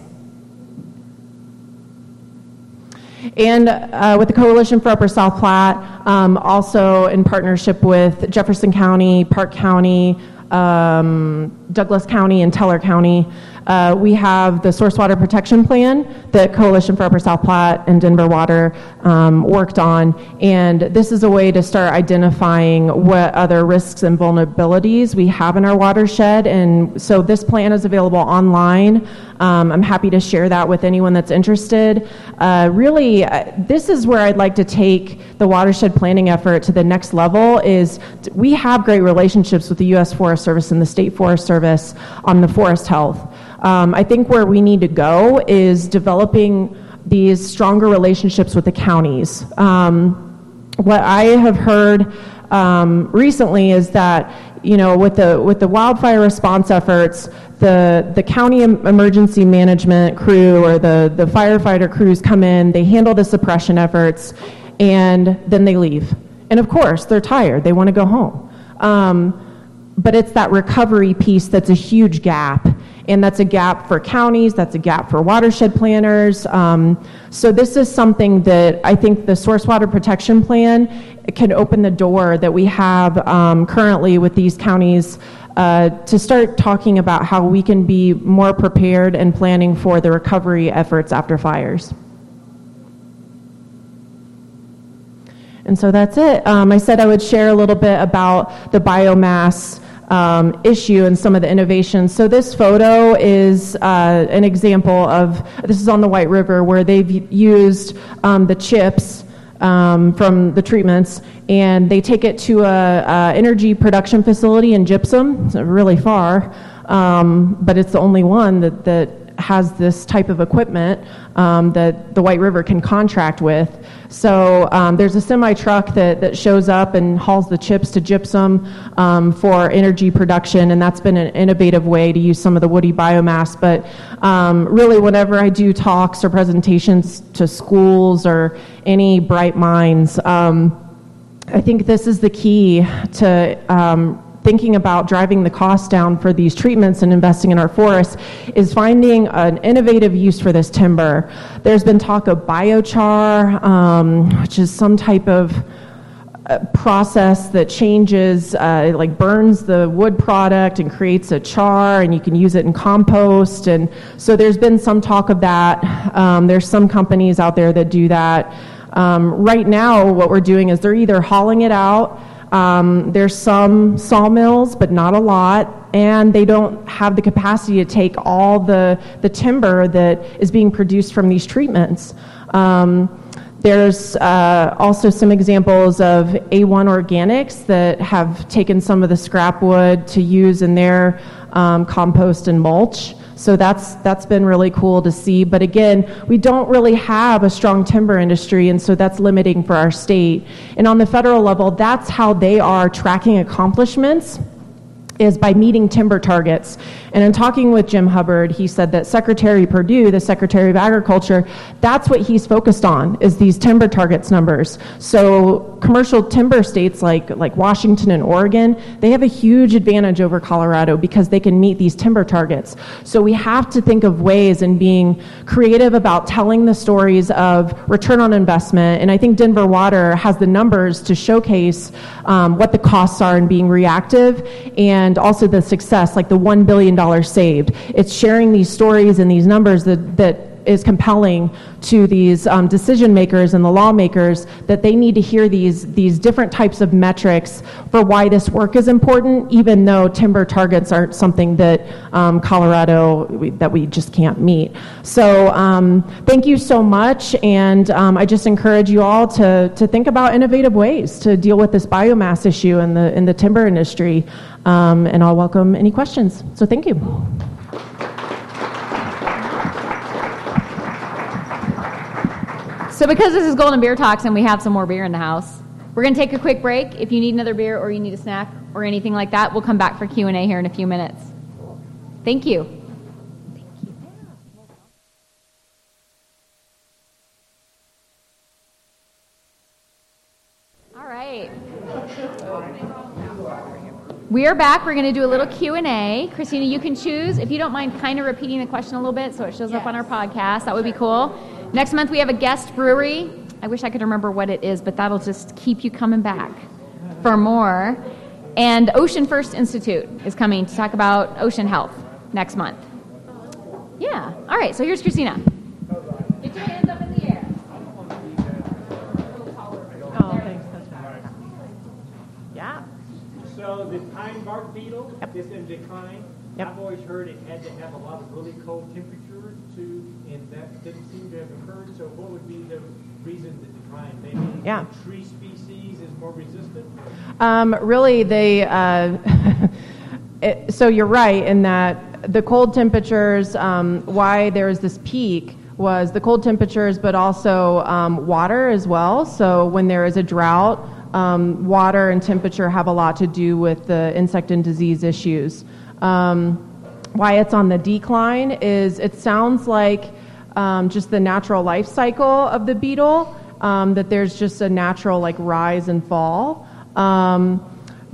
And uh, with the Coalition for Upper South Platte, um, also in partnership with Jefferson County, Park County, um, Douglas County, and Teller County, uh, we have the source water protection plan that Coalition for Upper South Platte and Denver Water um, worked on. And this is a way to start identifying what other risks and vulnerabilities we have in our watershed. And so this plan is available online. Um, I'm happy to share that with anyone that's interested. Uh, really, uh, this is where I'd like to take the watershed planning effort to the next level is we have great relationships with the U.S. Forest Service and the State Forest Service on the forest health. Um, I think where we need to go is developing these stronger relationships with the counties. Um, what I have heard um, recently is that you know with the with the wildfire response efforts, the the county emergency management crew or the the firefighter crews come in, they handle the suppression efforts, and then they leave. And of course, they're tired; they want to go home. Um, but it's that recovery piece that's a huge gap and that's a gap for counties, that's a gap for watershed planners. Um, so this is something that I think the source water protection plan can open the door that we have um, currently with these counties uh, to start talking about how we can be more prepared and planning for the recovery efforts after fires. And so that's it. Um, I said I would share a little bit about the biomass um, issue and some of the innovations. So this photo is uh, an example of, this is on the White River where they've used um, the chips um, from the treatments and they take it to a, a energy production facility in Gypsum, it's really far, um, but it's the only one that, that has this type of equipment um, that the White River can contract with. So um, there's a semi truck that, that shows up and hauls the chips to gypsum um, for energy production, and that's been an innovative way to use some of the woody biomass. But um, really, whenever I do talks or presentations to schools or any bright minds, um, I think this is the key to um, thinking about driving the cost down for these treatments and investing in our forests is finding an innovative use for this timber. There's been talk of biochar, um, which is some type of uh, process that changes, uh, like burns the wood product and creates a char, and you can use it in compost. And so there's been some talk of that. Um, there's some companies out there that do that. Um, right now, what we're doing is they're either hauling it out um, there's some sawmills, but not a lot, and they don't have the capacity to take all the, the timber that is being produced from these treatments. Um, there's uh, also some examples of A1 organics that have taken some of the scrap wood to use in their um, compost and mulch. So that's that's been really cool to see. But again, we don't really have a strong timber industry, and so that's limiting for our state. And on the federal level, that's how they are tracking accomplishments is by meeting timber targets. And in talking with Jim Hubbard, he said that Secretary Perdue, the Secretary of Agriculture, that's what he's focused on is these timber targets numbers. So commercial timber states like like Washington and Oregon, they have a huge advantage over Colorado because they can meet these timber targets. So we have to think of ways and being creative about telling the stories of return on investment. And I think Denver Water has the numbers to showcase um, what the costs are in being reactive and also the success, like the $1 billion saved. It's sharing these stories and these numbers that, that is compelling to these um, decision makers and the lawmakers that they need to hear these these different types of metrics for why this work is important, even though timber targets aren't something that um, Colorado we, that we just can't meet. So um, thank you so much, and um, I just encourage you all to to think about innovative ways to deal with this biomass issue in the in the timber industry. Um, and I'll welcome any questions. So thank you. So because this is Golden Beer Talks and we have some more beer in the house, we're going to take a quick break. If you need another beer or you need a snack or anything like that, we'll come back for Q&A here in a few minutes. Thank you. Thank you. All right. We are back. We're going to do a little Q&A. Christina, you can choose if you don't mind kind of repeating the question a little bit so it shows yes. up on our podcast. That would be cool. Next month we have a guest brewery. I wish I could remember what it is, but that'll just keep you coming back for more. And Ocean First Institute is coming to talk about ocean health next month. Yeah. All right. So here's Christina. Get your hands up in the air. Oh, thanks. Yeah. So the pine bark beetle yep. is in decline. Yep. I've always heard it had to have a lot of really cold temperatures to, and that didn't seem to have occurred. So what would be the reason to decline? Maybe yeah. tree species is more resistant? Um, really, they, uh, it, so you're right in that the cold temperatures, um, why there's this peak was the cold temperatures, but also um, water as well. So when there is a drought, um, water and temperature have a lot to do with the insect and disease issues. Um, why it's on the decline is it sounds like um, just the natural life cycle of the beetle, um, that there's just a natural like rise and fall. Um,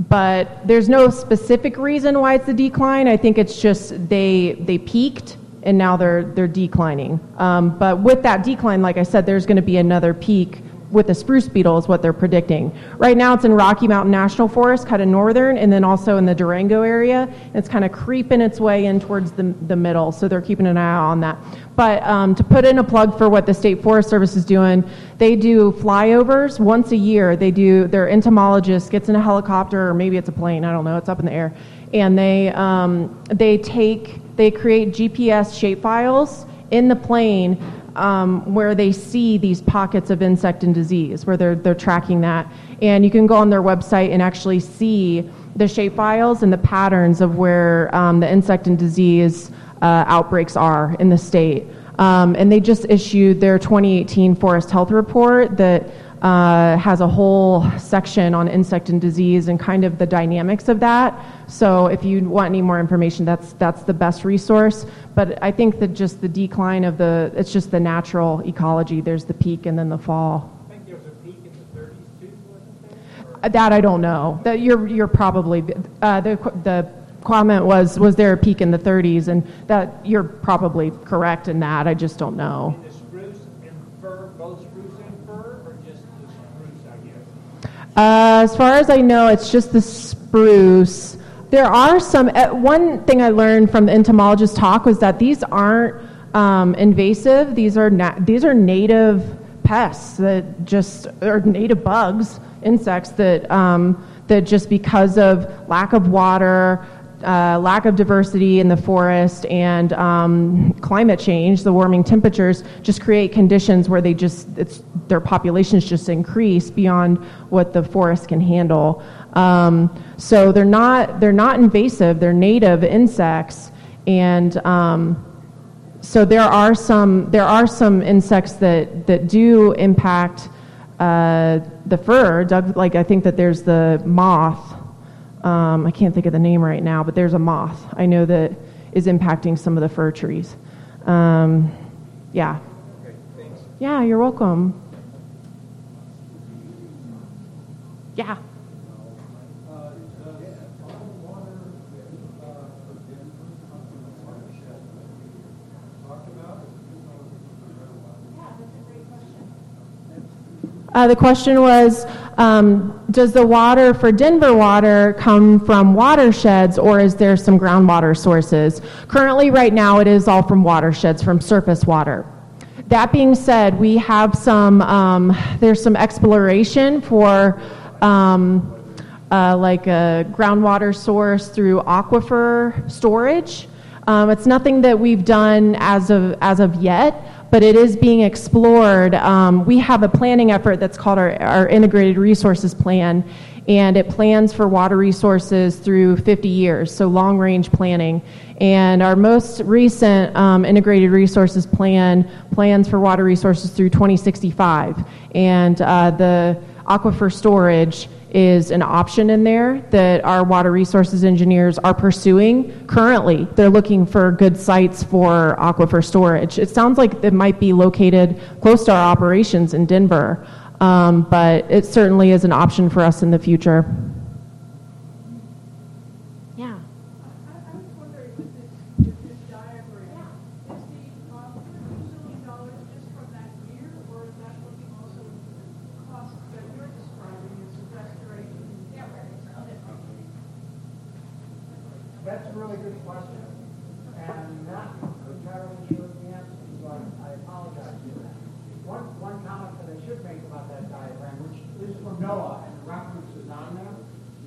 but there's no specific reason why it's the decline. I think it's just they they peaked and now they're they're declining. Um, but with that decline, like I said, there's going to be another peak with the spruce beetle is what they're predicting. Right now it's in Rocky Mountain National Forest, kind of northern, and then also in the Durango area. It's kind of creeping its way in towards the, the middle, so they're keeping an eye on that. But um, to put in a plug for what the State Forest Service is doing, they do flyovers once a year. They do, their entomologist gets in a helicopter, or maybe it's a plane, I don't know, it's up in the air, and they, um, they take, they create GPS shapefiles in the plane um, where they see these pockets of insect and disease, where they're, they're tracking that. And you can go on their website and actually see the shape files and the patterns of where um, the insect and disease uh, outbreaks are in the state. Um, and they just issued their 2018 Forest Health Report that uh, has a whole section on insect and disease and kind of the dynamics of that. So if you want any more information, that's that's the best resource. But I think that just the decline of the it's just the natural ecology. There's the peak and then the fall. I think there was a peak in the 30s too, wasn't there? Uh, That I don't know. That you're you're probably uh, the the comment was was there a peak in the 30s and that you're probably correct in that. I just don't know. In the spruce and fir, both spruce and fir, or just the spruce, I guess? Uh, as far as I know, it's just the spruce. There are some. Uh, one thing I learned from the entomologist talk was that these aren't um, invasive. These are na- these are native pests that just or native bugs, insects that um, that just because of lack of water. Uh, lack of diversity in the forest and um, climate change, the warming temperatures, just create conditions where they just their populations just increase beyond what the forest can handle. Um, so they're not they're not invasive. They're native insects, and um, so there are some there are some insects that that do impact uh, the fir. Doug, like I think that there's the moth. Um, I can't think of the name right now, but there's a moth I know that is impacting some of the fir trees. Um, yeah. Yeah, you're welcome. Yeah. Uh, the question was um, Does the water for Denver water come from watersheds or is there some groundwater sources? Currently, right now, it is all from watersheds, from surface water. That being said, we have some, um, there's some exploration for um, uh, like a groundwater source through aquifer storage. Um, it's nothing that we've done as of, as of yet, but it is being explored. Um, we have a planning effort that's called our, our Integrated Resources Plan, and it plans for water resources through 50 years, so long range planning. And our most recent um, Integrated Resources Plan plans for water resources through 2065. And uh, the aquifer storage is an option in there that our water resources engineers are pursuing currently. They're looking for good sites for aquifer storage. It sounds like it might be located close to our operations in Denver, um, but it certainly is an option for us in the future. Yeah. I was wondering with this, with this diagram, is the, um, two million dollars just from that year, or is that looking also at the costs that you're describing as the restoration? Yeah, That's a really good question, and not entirely sure of the answer, so I I apologize for that. One, one comment that I should make about that diagram, which is from NOAA, and the reference is on there,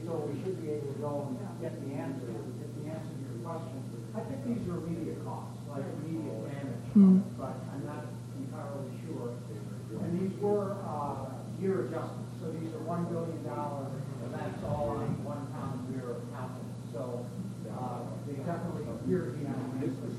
so we should be able to go and get the answer, get the answer to your question. I think these are immediate costs, like immediate damage, but I'm not entirely sure. And these were, uh, year adjustments, so these are one billion dollars, and that's all on one pound year of counting. So, uh, they definitely appear to be on a nicely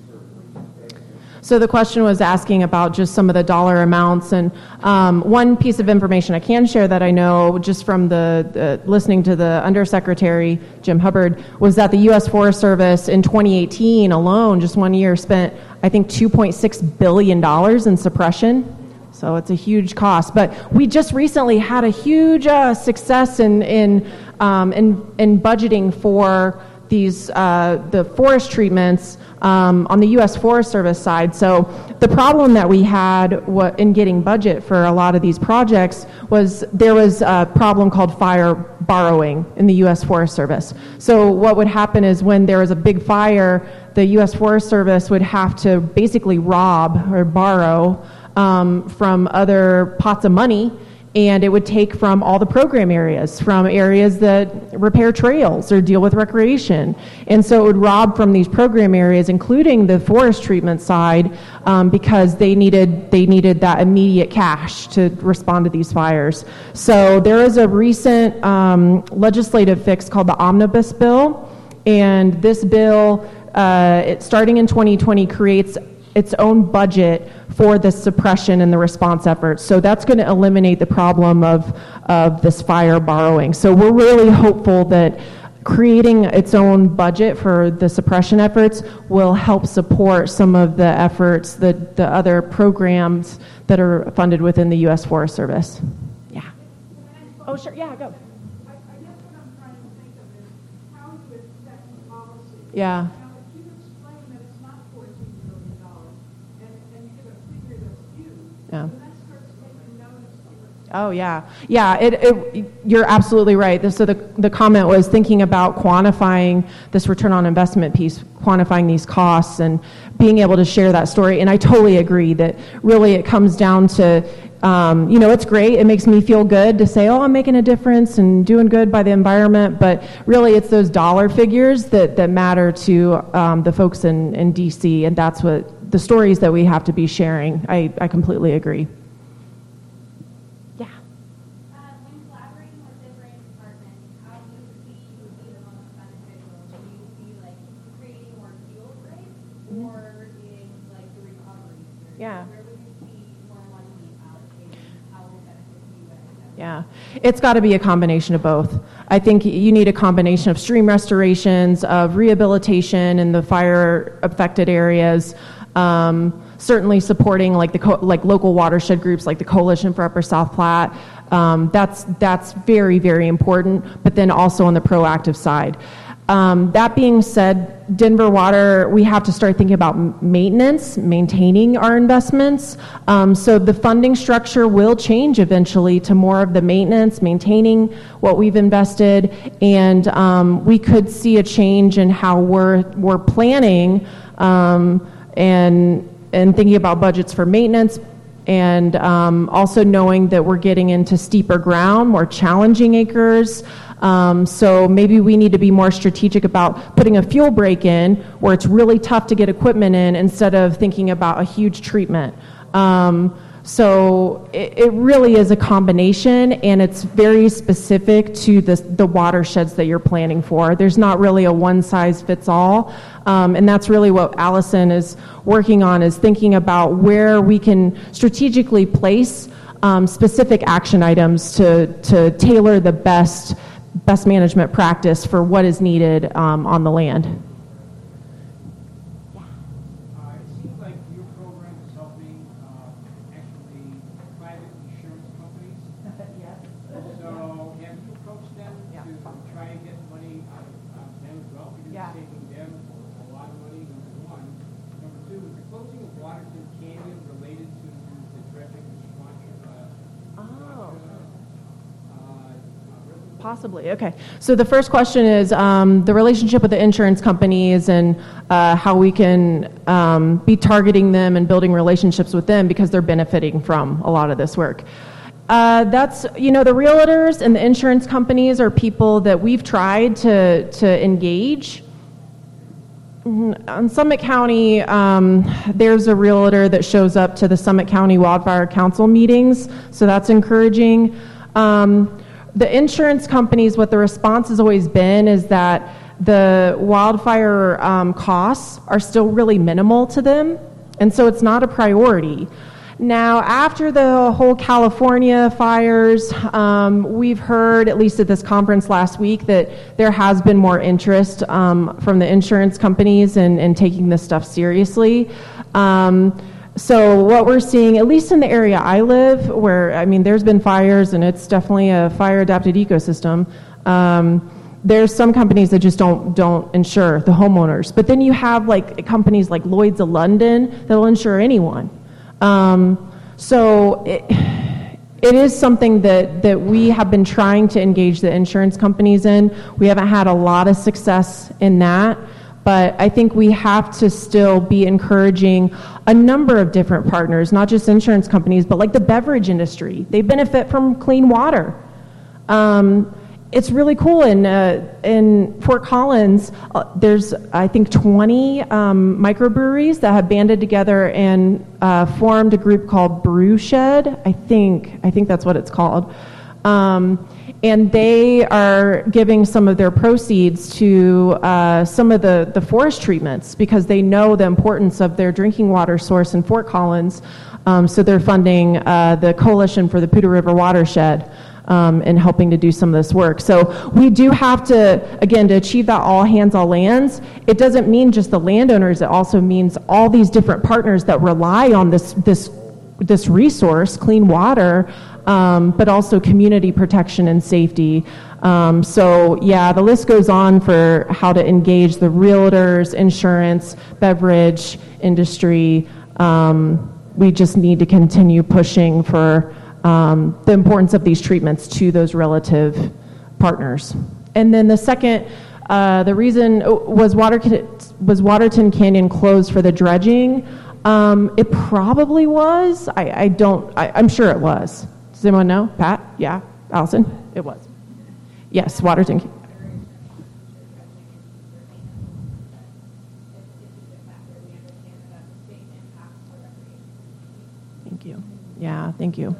basis. So the question was asking about just some of the dollar amounts, and um, one piece of information I can share that I know just from the, the listening to the Undersecretary Jim Hubbard was that the U.S. Forest Service in 2018 alone, just one year, spent I think 2.6 billion dollars in suppression. So it's a huge cost. But we just recently had a huge uh, success in in, um, in in budgeting for these uh, the forest treatments um, on the U.S. Forest Service side. So the problem that we had in getting budget for a lot of these projects was there was a problem called fire borrowing in the U.S. Forest Service. So what would happen is when there was a big fire, the U.S. Forest Service would have to basically rob or borrow um, from other pots of money and it would take from all the program areas, from areas that repair trails or deal with recreation. And so it would rob from these program areas, including the forest treatment side, um, because they needed, they needed that immediate cash to respond to these fires. So there is a recent um, legislative fix called the Omnibus Bill, and this bill uh, it, starting in 2020, creates its own budget for the suppression and the response efforts. So that's going to eliminate the problem of, of this fire borrowing. So we're really hopeful that creating its own budget for the suppression efforts will help support some of the efforts, the, the other programs that are funded within the U.S. Forest Service. Yeah. Oh, sure. Yeah, go. I, I guess what I'm trying to think of is how you affect policy. Yeah. Now, if you explain that it's not fourteen million dollars, and, and you give a figure that's huge, Yeah. Oh yeah, yeah. It, it, you're absolutely right. So the the comment was thinking about quantifying this return on investment piece, quantifying these costs, and being able to share that story. And I totally agree that really it comes down to, um, you know, it's great. It makes me feel good to say, oh, I'm making a difference and doing good by the environment. But really, it's those dollar figures that that matter to um, the folks in in DC, and that's what the stories that we have to be sharing. I I completely agree. Yeah. Uh, when collaborating with different departments, how do you see would be the most beneficial? Do you see like creating more field rights or in like the recovery? area? Yeah. Where would you see more money allocated? How will benefit you guys? Yeah, it's got to be a combination of both. I think you need a combination of stream restorations, of rehabilitation in the fire affected areas. Um, certainly supporting like the co- like local watershed groups like the Coalition for Upper South Platte. Um, that's that's very very important. But then also on the proactive side. Um, that being said, Denver Water, we have to start thinking about maintenance, maintaining our investments. Um, so the funding structure will change eventually to more of the maintenance, maintaining what we've invested, and um, we could see a change in how we're we're planning um, and and thinking about budgets for maintenance, and um, also knowing that we're getting into steeper ground, more challenging acres. Um, so maybe we need to be more strategic about putting a fuel break in where it's really tough to get equipment in instead of thinking about a huge treatment. Um, so it, it really is a combination, and it's very specific to the, the watersheds that you're planning for. There's not really a one size fits all, um, and that's really what Allison is working on: is thinking about where we can strategically place um, specific action items to to tailor the best best management practice for what is needed um, on the land. Uh, it seems like your program is helping, uh, actually private insurance companies. Yes. So have you approached them to try and get money out of, out of them as well? Because Yeah. it's saving them a lot of money, number one. Number two, is the closing of Waterton Canyon related to the dredging of Squancha, uh, Oh. Squancha, uh, uh, River? Okay. So the first question is um, the relationship with the insurance companies and uh, how we can um, be targeting them and building relationships with them because they're benefiting from a lot of this work. Uh, that's, you know, the realtors and the insurance companies are people that we've tried to, to engage. Mhm. On Summit County, um, there's a realtor that shows up to the Summit County Wildfire Council meetings, so that's encouraging. Um, the insurance companies, what the response has always been is that the wildfire um, costs are still really minimal to them, and so it's not a priority. Now, after the whole California fires, um, we've heard, at least at this conference last week, that there has been more interest um, from the insurance companies in, in taking this stuff seriously. Um, so, what we're seeing, at least in the area I live, where, I mean, there's been fires and it's definitely a fire adapted ecosystem. Um, there's some companies that just don't don't insure the homeowners, but then you have like companies like Lloyd's of London that'll insure anyone. Um, so it, it is something that, that we have been trying to engage the insurance companies in. We haven't had a lot of success in that, but I think we have to still be encouraging a number of different partners, not just insurance companies, but like the beverage industry. They benefit from clean water. Um, it's really cool. In, uh, in Fort Collins, uh, there's, I think, 20 um, microbreweries that have banded together and uh, formed a group called Brew Shed. I think, I think that's what it's called. Um, and they are giving some of their proceeds to uh, some of the, the forest treatments because they know the importance of their drinking water source in Fort Collins. Um, so they're funding uh, the Coalition for the Poudre River Watershed um, and helping to do some of this work. So we do have to, again, to achieve that all hands, all lands, it doesn't mean just the landowners, it also means all these different partners that rely on this, this, this resource, clean water, um, but also community protection and safety. Um, so, yeah, the list goes on for how to engage the realtors, insurance, beverage industry. Um, we just need to continue pushing for um, the importance of these treatments to those relative partners. And then the second, uh, the reason oh, was Water was Waterton Canyon closed for the dredging. Um, it probably was. I, I don't. I, I'm sure it was. Does anyone know? Pat? Yeah. Allison? It was. Yes, Waterton. Thank you. Yeah, thank you.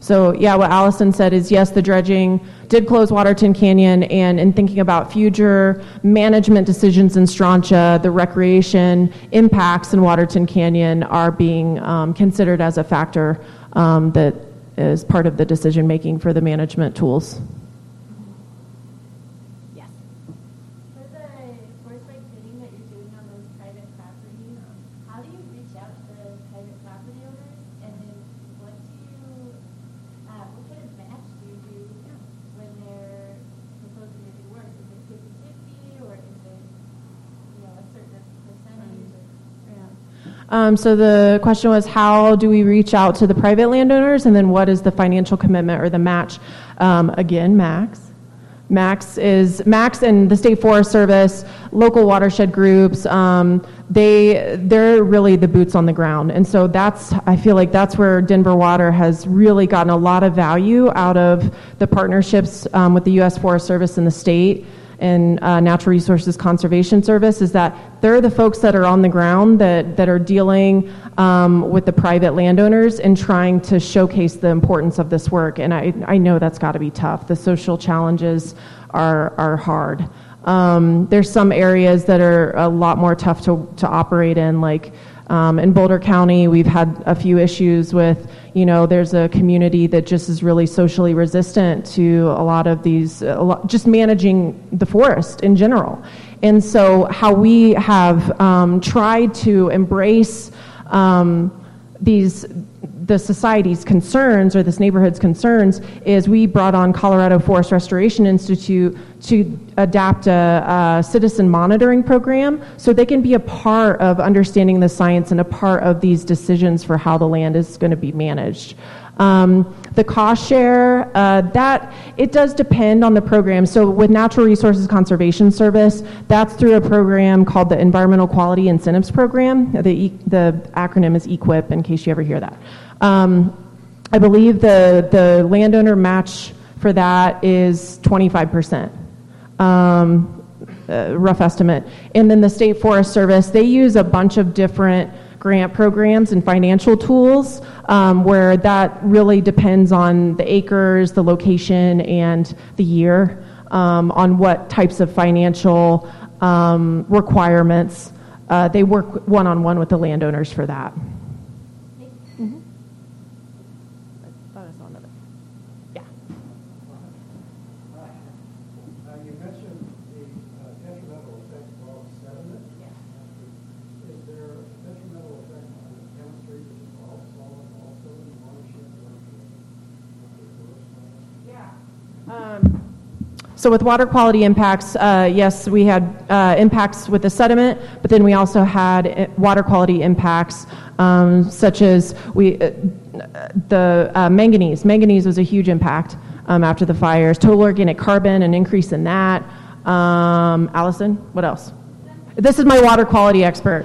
So, yeah, what Allison said is yes, the dredging did close Waterton Canyon, and in thinking about future management decisions in Strontia, the recreation impacts in Waterton Canyon are being um, considered as a factor um, that is part of the decision making for the management tools. For the forest like bidding that you're doing on those private properties, how do you reach out to the private property owners? And then what do you, uh, what kind of match do you do when they're proposing to do work? Is it fifty fifty or is it, you know, a certain percentage? or- Um, so the question was, how do we reach out to the private landowners, and then what is the financial commitment or the match? Um, again, Max. Max is Max and the State Forest Service, local watershed groups. Um, they they're really the boots on the ground, and so that's I feel like that's where Denver Water has really gotten a lot of value out of the partnerships um, with the U.S. Forest Service and the state and uh, Natural Resources Conservation Service is that they're the folks that are on the ground that, that are dealing um, with the private landowners and trying to showcase the importance of this work. And I, I know that's got to be tough. The social challenges are, are hard. Um, there's some areas that are a lot more tough to, to operate in, like um, in Boulder County, we've had a few issues with, you know, there's a community that just is really socially resistant to a lot of these, lot, just managing the forest in general. And so, how we have um, tried to embrace um, these the society's concerns or this neighborhood's concerns is we brought on Colorado Forest Restoration Institute to adapt a, a, citizen monitoring program so they can be a part of understanding the science and a part of these decisions for how the land is going to be managed. Um, the cost share, uh, that it does depend on the program. So with Natural Resources Conservation Service, that's through a program called the Environmental Quality Incentives Program. The, the acronym is EQIP, in case you ever hear that. Um, I believe the, the landowner match for that is 25%. Um, uh, rough estimate. And then the State Forest Service, they use a bunch of different grant programs and financial tools um, where that really depends on the acres, the location, and the year um, on what types of financial um, requirements. Uh, they work one on one with the landowners for that. Uh, you mentioned the uh, detrimental effect of all sediment. Is there a detrimental effect on the chemistry that involves solid also in the watershed? Um, so with water quality impacts, uh, yes, we had uh, impacts with the sediment, but then we also had uh, water quality impacts um, such as we uh, the uh, manganese. Manganese was a huge impact um, after the fires. Total organic carbon, an increase in that. Um, Allison, what else? This is my water quality expert.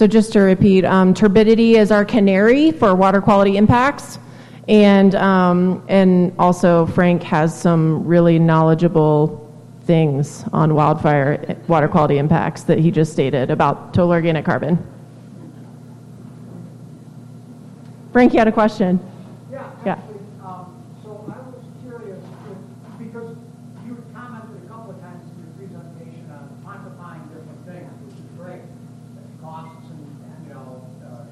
So just to repeat, um, turbidity is our canary for water quality impacts. And, um, and also Frank has some really knowledgeable things on wildfire water quality impacts that he just stated about total organic carbon. Frank, you had a question? Yeah, Yeah. actually, um, so I was curious, if, because you had commented a couple of times in your presentation on quantifying different things, which is great. Costs and, you know, uh,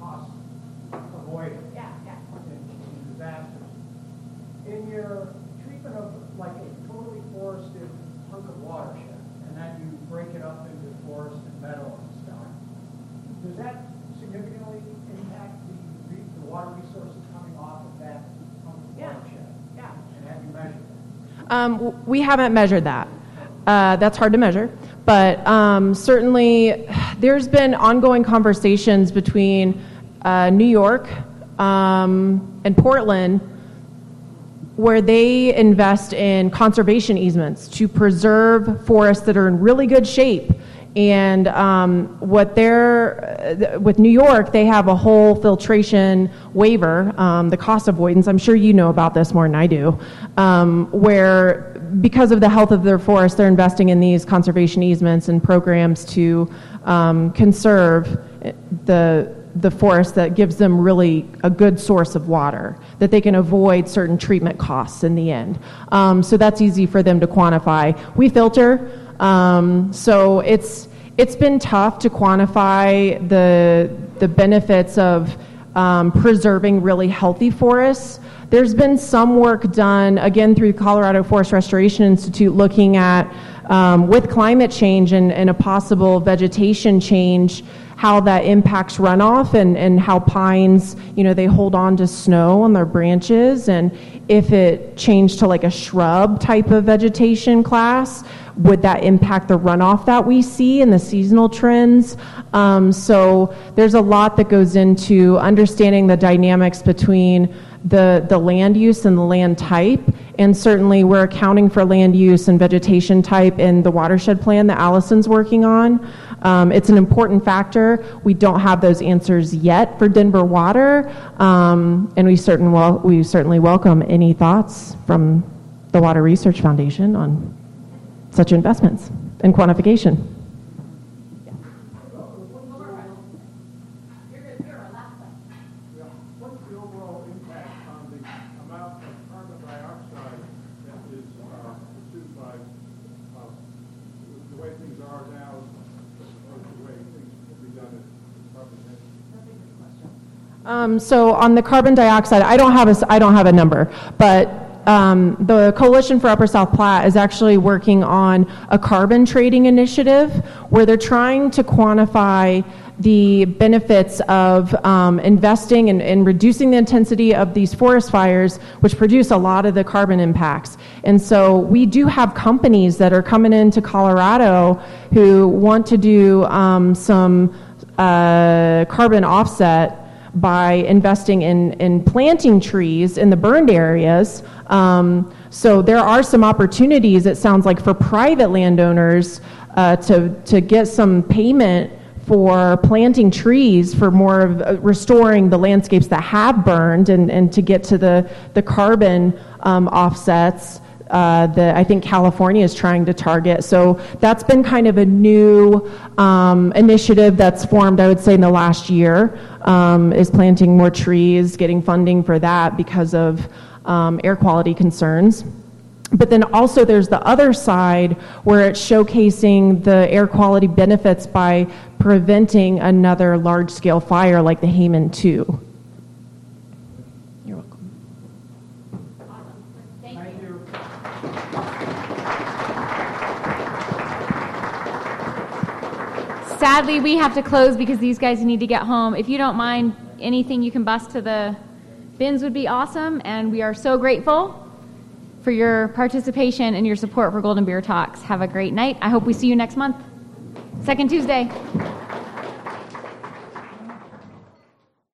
costs avoided. Yeah, yeah. in, in disasters. In your treatment of like a totally forested hunk of watershed, and then you break it up into forest and meadow and stuff, does that significantly impact the, re- the water resources coming off of that hunk of Yeah. watershed? Yeah. And have you measured that? Um, we haven't measured that. Uh, that's hard to measure. But um, certainly, there's been ongoing conversations between uh, New York um, and Portland where they invest in conservation easements to preserve forests that are in really good shape. And um, what they're, uh, with New York, they have a whole filtration waiver, um, the cost avoidance. I'm sure you know about this more than I do, um, where because of the health of their forest, they're investing in these conservation easements and programs to um, conserve the the forest that gives them really a good source of water, that they can avoid certain treatment costs in the end. Um, so that's easy for them to quantify. We filter, um, so it's it's been tough to quantify the the benefits of um, preserving really healthy forests. There's been some work done again through Colorado Forest Restoration Institute looking at um, with climate change and, and a possible vegetation change how that impacts runoff and, and how pines, you know, they hold on to snow on their branches. And if it changed to like a shrub type of vegetation class, would that impact the runoff that we see and the seasonal trends? Um, so there's a lot that goes into understanding the dynamics between the, the land use and the land type. And certainly we're accounting for land use and vegetation type in the watershed plan that Allison's working on. Um, it's an important factor. We don't have those answers yet for Denver Water, um, and we, certain wel- we certainly welcome any thoughts from the Water Research Foundation on such investments and quantification. Yeah. What's the overall impact on the amount of carbon dioxide that is uh, produced by, uh, the way things are now, or the way things can be done at carbon Um, so on the carbon dioxide, I don't have a, I don't have a number, but um, the Coalition for Upper South Platte is actually working on a carbon trading initiative where they're trying to quantify the benefits of um, investing and, and reducing the intensity of these forest fires, which produce a lot of the carbon impacts. And so we do have companies that are coming into Colorado who want to do um, some uh, carbon offset by investing in, in planting trees in the burned areas. Um, so there are some opportunities, it sounds like, for private landowners uh, to, to get some payment for planting trees for more of uh, restoring the landscapes that have burned and, and to get to the, the carbon um, offsets uh, that I think California is trying to target. So that's been kind of a new um, initiative that's formed, I would say, in the last year, um, is planting more trees, getting funding for that because of um, air quality concerns. But then also there's the other side where it's showcasing the air quality benefits by preventing another large scale fire like the Hayman 2. Sadly, we have to close because these guys need to get home. If you don't mind, anything you can bust to the bins would be awesome. And we are so grateful for your participation and your support for Golden Beer Talks. Have a great night. I hope we see you next month. Second Tuesday.